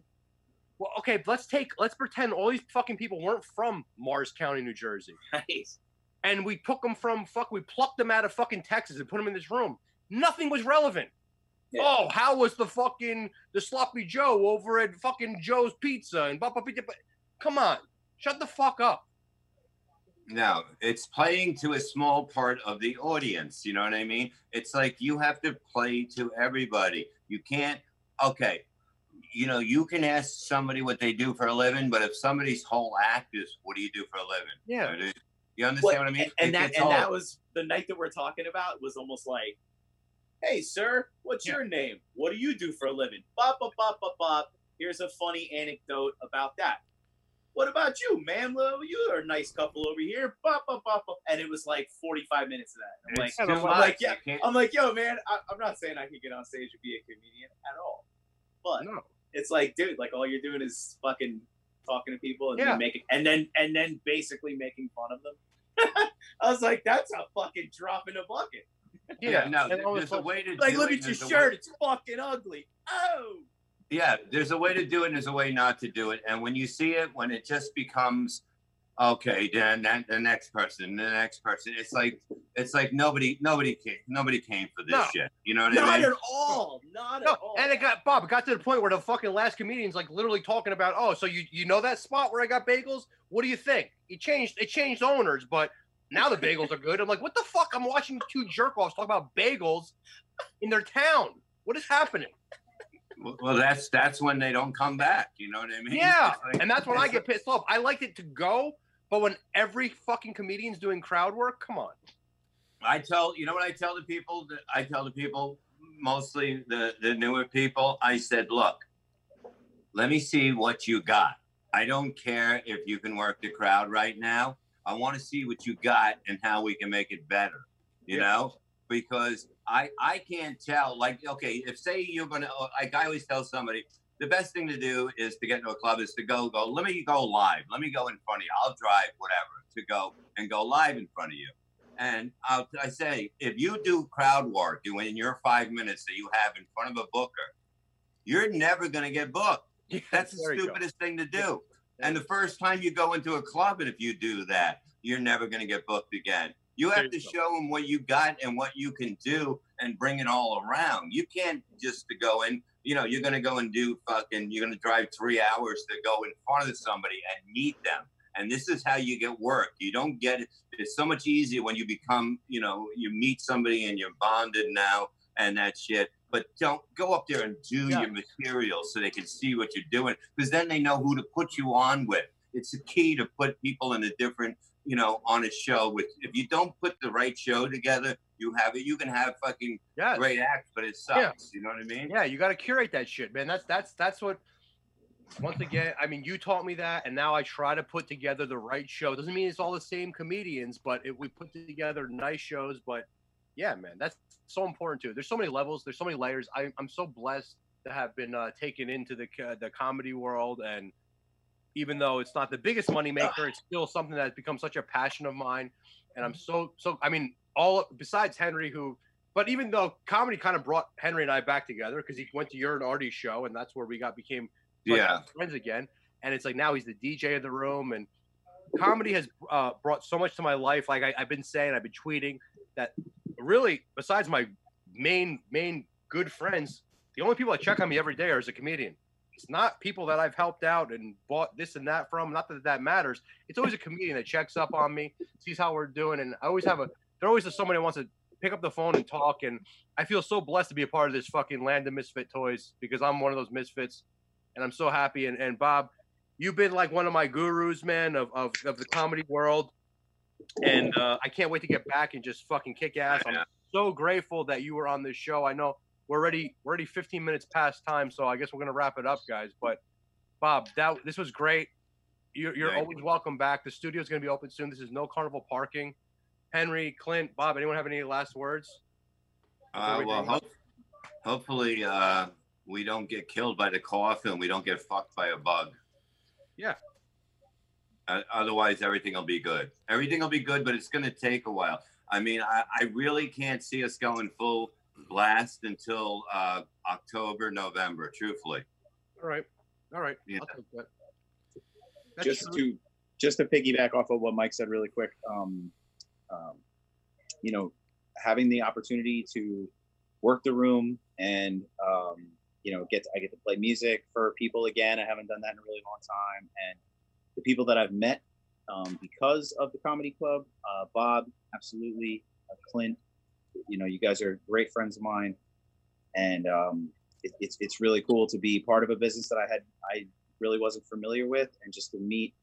Well, okay, let's take, let's pretend all these fucking people weren't from Morris County, New Jersey, (laughs) Nice. and we took them from fuck, we plucked them out of fucking Texas and put them in this room. Nothing was relevant. Yeah. Oh, how was the fucking the sloppy Joe over at fucking Joe's Pizza and Papa Pizza? Come on, shut the fuck up. No, it's playing to a small part of the audience. You know what I mean? It's like you have to play to everybody. You can't, okay, you know, you can ask somebody what they do for a living, but if somebody's whole act is, what do you do for a living? Yeah. You understand What- what I mean? and, and It that gets and that was the night that we're talking about was almost like, "Hey, sir, what's Yeah. your name? What do you do for a living?" Bop bop bop bop bop. Here's a funny anecdote about that. What about you, man? Well, you're a nice couple over here. Bop bop bop bop. And it was like 45 minutes of that. I'm like, I'm like, yeah, I'm like, yo, man. I, I'm not saying I can get on stage and be a comedian at all, but No. it's like, dude, like all you're doing is fucking talking to people and Yeah. then making and then and then basically making fun of them. (laughs) I was like, that's a fucking drop in the bucket. Yeah, no, and there- there's this a way to Like, look at your there's way- shirt, it's fucking ugly. Oh, yeah, there's a way to do it and there's a way not to do it. And when you see it, when it just becomes okay, then that the next person, the next person, it's like it's like nobody nobody came nobody came for this No. shit. You know what not I mean? Not at all, not No, at all. and it got Bob. It got to the point where the fucking last comedian's like literally talking about, oh, so you you know that spot where I got bagels? What do you think? It changed. It changed owners, but now the bagels are good. I'm like, what the fuck? I'm watching two jerk offs talk about bagels in their town. What is happening? Well, that's that's when they don't come back. You know what I mean? Yeah, (laughs) like- and that's when I get pissed off. I liked it to go, but when every fucking comedian's doing crowd work, come on. I tell you know what I tell the people. that I tell the people mostly the the newer people. I said, look, let me see what you got. I don't care if you can work the crowd right now. I want to see what you got and how we can make it better. You Yeah. know, because I I can't tell. Like, okay, if say you're gonna, uh, like I always tell somebody, the best thing to do is to get into a club is to go go. Let me go live. Let me go in front of you. I'll drive whatever to go and go live in front of you. And I'll, I say, if you do crowd work in your five minutes that you have in front of a booker, you're never going to get booked. That's the you stupidest thing to do. And the first time you go into a club, and if you do that, you're never going to get booked again. You have to show them what you got and what you can do and bring it all around. You can't just to go in, you know, you're going to go and do fucking, you're going to drive three hours to go in front of somebody and meet them. And this is how you get work. You don't get it. It's so much easier when you become, you know, you meet somebody and you're bonded now and that shit. But don't go up there and do Yeah. your material so they can see what you're doing because then they know who to put you on with. It's a key to put people in a different, you know, on a show. With if you don't put the right show together, you have it. You can have fucking Yeah, great acts, but it sucks. You know what I mean? Yeah, you got to curate that shit, man. That's that's that's what. Once again, I mean, you taught me that, and now I try to put together the right show. Doesn't mean it's all the same comedians, but if we put together nice shows. But yeah, man, that's so important too. There's so many levels. There's so many layers. I, I'm so blessed to have been uh, taken into the co- the comedy world, and even though it's not the biggest money maker, it's still something that's become such a passion of mine. And I'm so so. I mean, all besides Henry, who but even though comedy kind of brought Henry and I back together because he went to your and Artie's show, and that's where we got became Yeah. friends again. And it's like now he's the DJ of the room, and comedy has uh, brought so much to my life. Like I, I've been saying, I've been tweeting that really, besides my main main good friends, the only people that check on me every day are as a comedian. It's not people that I've helped out and bought this and that from. Not that that matters. It's always a comedian that checks up on me, sees how we're doing, and I always have a. There always is somebody that wants to pick up the phone and talk. And I feel so blessed to be a part of this fucking land of misfit toys because I'm one of those misfits, and I'm so happy. And, and Bob, you've been like one of my gurus, man, of of, of the comedy world, and uh, I can't wait to get back and just fucking kick ass. I'm so grateful that you were on this show. I know we're already we're already 15 minutes past time, so I guess we're gonna wrap it up, guys. But Bob, that this was great. You're, you're always welcome back. The studio's gonna be open soon. This is no carnival parking. Henry, Clint, Bob, anyone have any last words? Uh, well, hope, hopefully uh, we don't get killed by the cough and we don't get fucked by a bug. Yeah. Uh, otherwise, everything will be good. Everything will be good, but it's going to take a while. I mean, I, I really can't see us going full blast until uh, October, November. Truthfully. All right, all right. Yeah. I'll take that. That's just true. to just to piggyback off of what Mike said really quick, um, um, you know, having the opportunity to work the room, and um, you know, get to, I get to play music for people again. I haven't done that in a really long time, and the people that I've met um, because of the comedy club, uh, Bob, absolutely, uh, Clint, you know, you guys are great friends of mine, and um, it, it's it's really cool to be part of a business that I had I really wasn't familiar with, and just to meet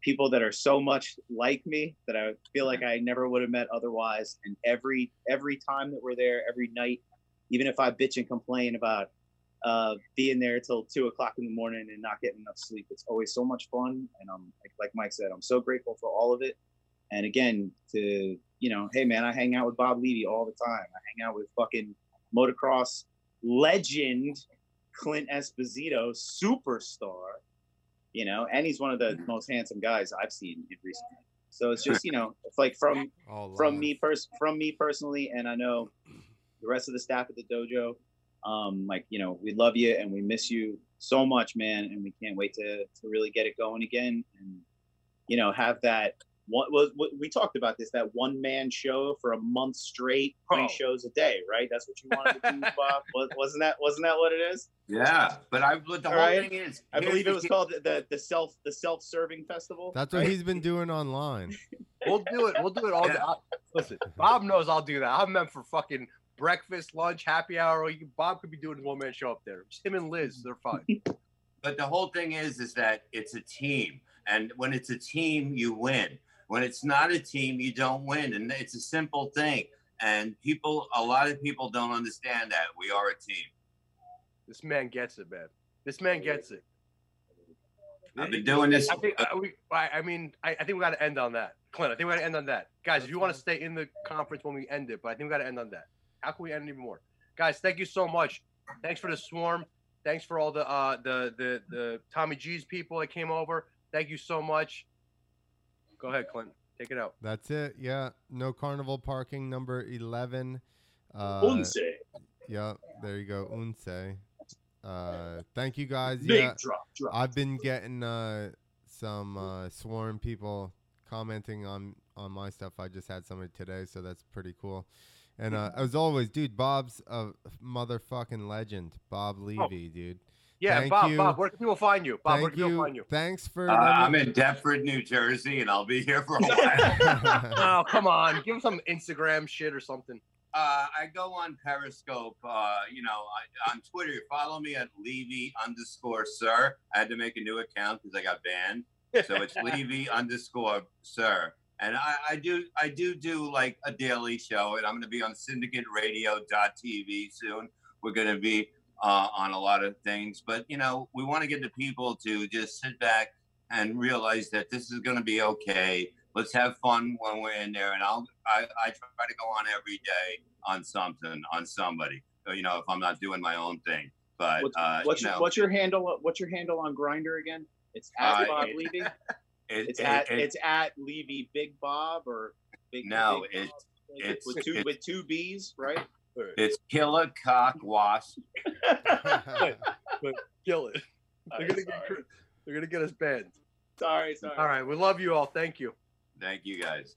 people that are so much like me that I feel like I never would have met otherwise. And every every time that we're there, every night, even if I bitch and complain about uh, being there till two o'clock in the morning and not getting enough sleep, it's always so much fun. And I'm like, like Mike said, I'm so grateful for all of it. And again, to you know, hey man, I hang out with Bob Levy all the time. I hang out with fucking motocross legend Clint Esposito, superstar. You know, and he's one of the most handsome guys I've seen in recently. So it's just you know, it's like from All from love. me pers- from me personally, and I know the rest of the staff at the dojo. Um, like you know, we love you and we miss you so much, man, and we can't wait to to really get it going again, and you know, have that. What was we talked about this that one man show for a month straight, three Oh. shows a day, right? That's what you wanted to do, (laughs) Bob. Was, wasn't that wasn't that what it is? Yeah, but I but the All whole right. thing is, I believe it was key- called the the self the self serving festival. That's what right? he's been doing online. We'll do it. We'll do it all. Yeah. day. I- Listen, Bob knows I'll do that. I'm meant for fucking breakfast, lunch, happy hour. Or you, Bob could be doing his one man show up there. Just him and Liz, they're fine. (laughs) But the whole thing is, is that it's a team, and when it's a team, you win. When it's not a team, you don't win, and it's a simple thing. And people, a lot of people don't understand that we are a team. This man gets it, man. This man gets it. I've been doing this. I think I, we, I, I mean, I, I think we got to end on that, Clint. I think we got to end on that, guys. If you want to stay in the conference when we end it, but I think we got to end on that. How can we end even more, guys? Thank you so much. Thanks for the swarm. Thanks for all the uh the the the Tommy G's people that came over. Thank you so much. Go ahead, Clint. Take it out. That's it. Yeah. No carnival parking number 11. Uh, Unse. yeah. There you go. Unse. Uh, thank you guys. Big Yeah. drop, drop. I've been getting uh, some uh, sworn people commenting on on my stuff. I just had somebody today, so that's pretty cool. And uh, as always, dude, Bob's a motherfucking legend. Bob Levy, dude. Yeah, Thank Bob. you. Bob, where can people find you? Bob, where Thank can people you. find you? Thanks for. Uh, I'm in Deptford, New Jersey, and I'll be here for a while. (laughs) Oh, come on. Give him some Instagram shit or something. uh, I go on Periscope. Uh, you know, I, on Twitter. Follow me at Levy underscore Sir. I had to make a new account because I got banned. So it's (laughs) Levy underscore Sir. And I, I do I do do like a daily show, and I'm going to be on SyndicateRadio.tv soon. We're going to be uh, on a lot of things, but you know, we want to get the people to just sit back and realize that this is going to be okay. Let's have fun when we're in there, and I'll I, I try to go on every day on something on somebody. So, you know, if I'm not doing my own thing, but What's, uh, what's you your know, what's your handle? What's your handle on Grindr again? It's at Uh, Bob Levy. (laughs) it- It's it- at it- it's at Levy Big Bob or Big. No, Big it's- Bob, it's- with two it's- with two B's, right? it's kill a cock wasp. (laughs) but Kill it. (laughs) They're Alright, gonna get they're gonna get us banned. sorry, sorry. All right, we love you all. Thank you. Thank you guys.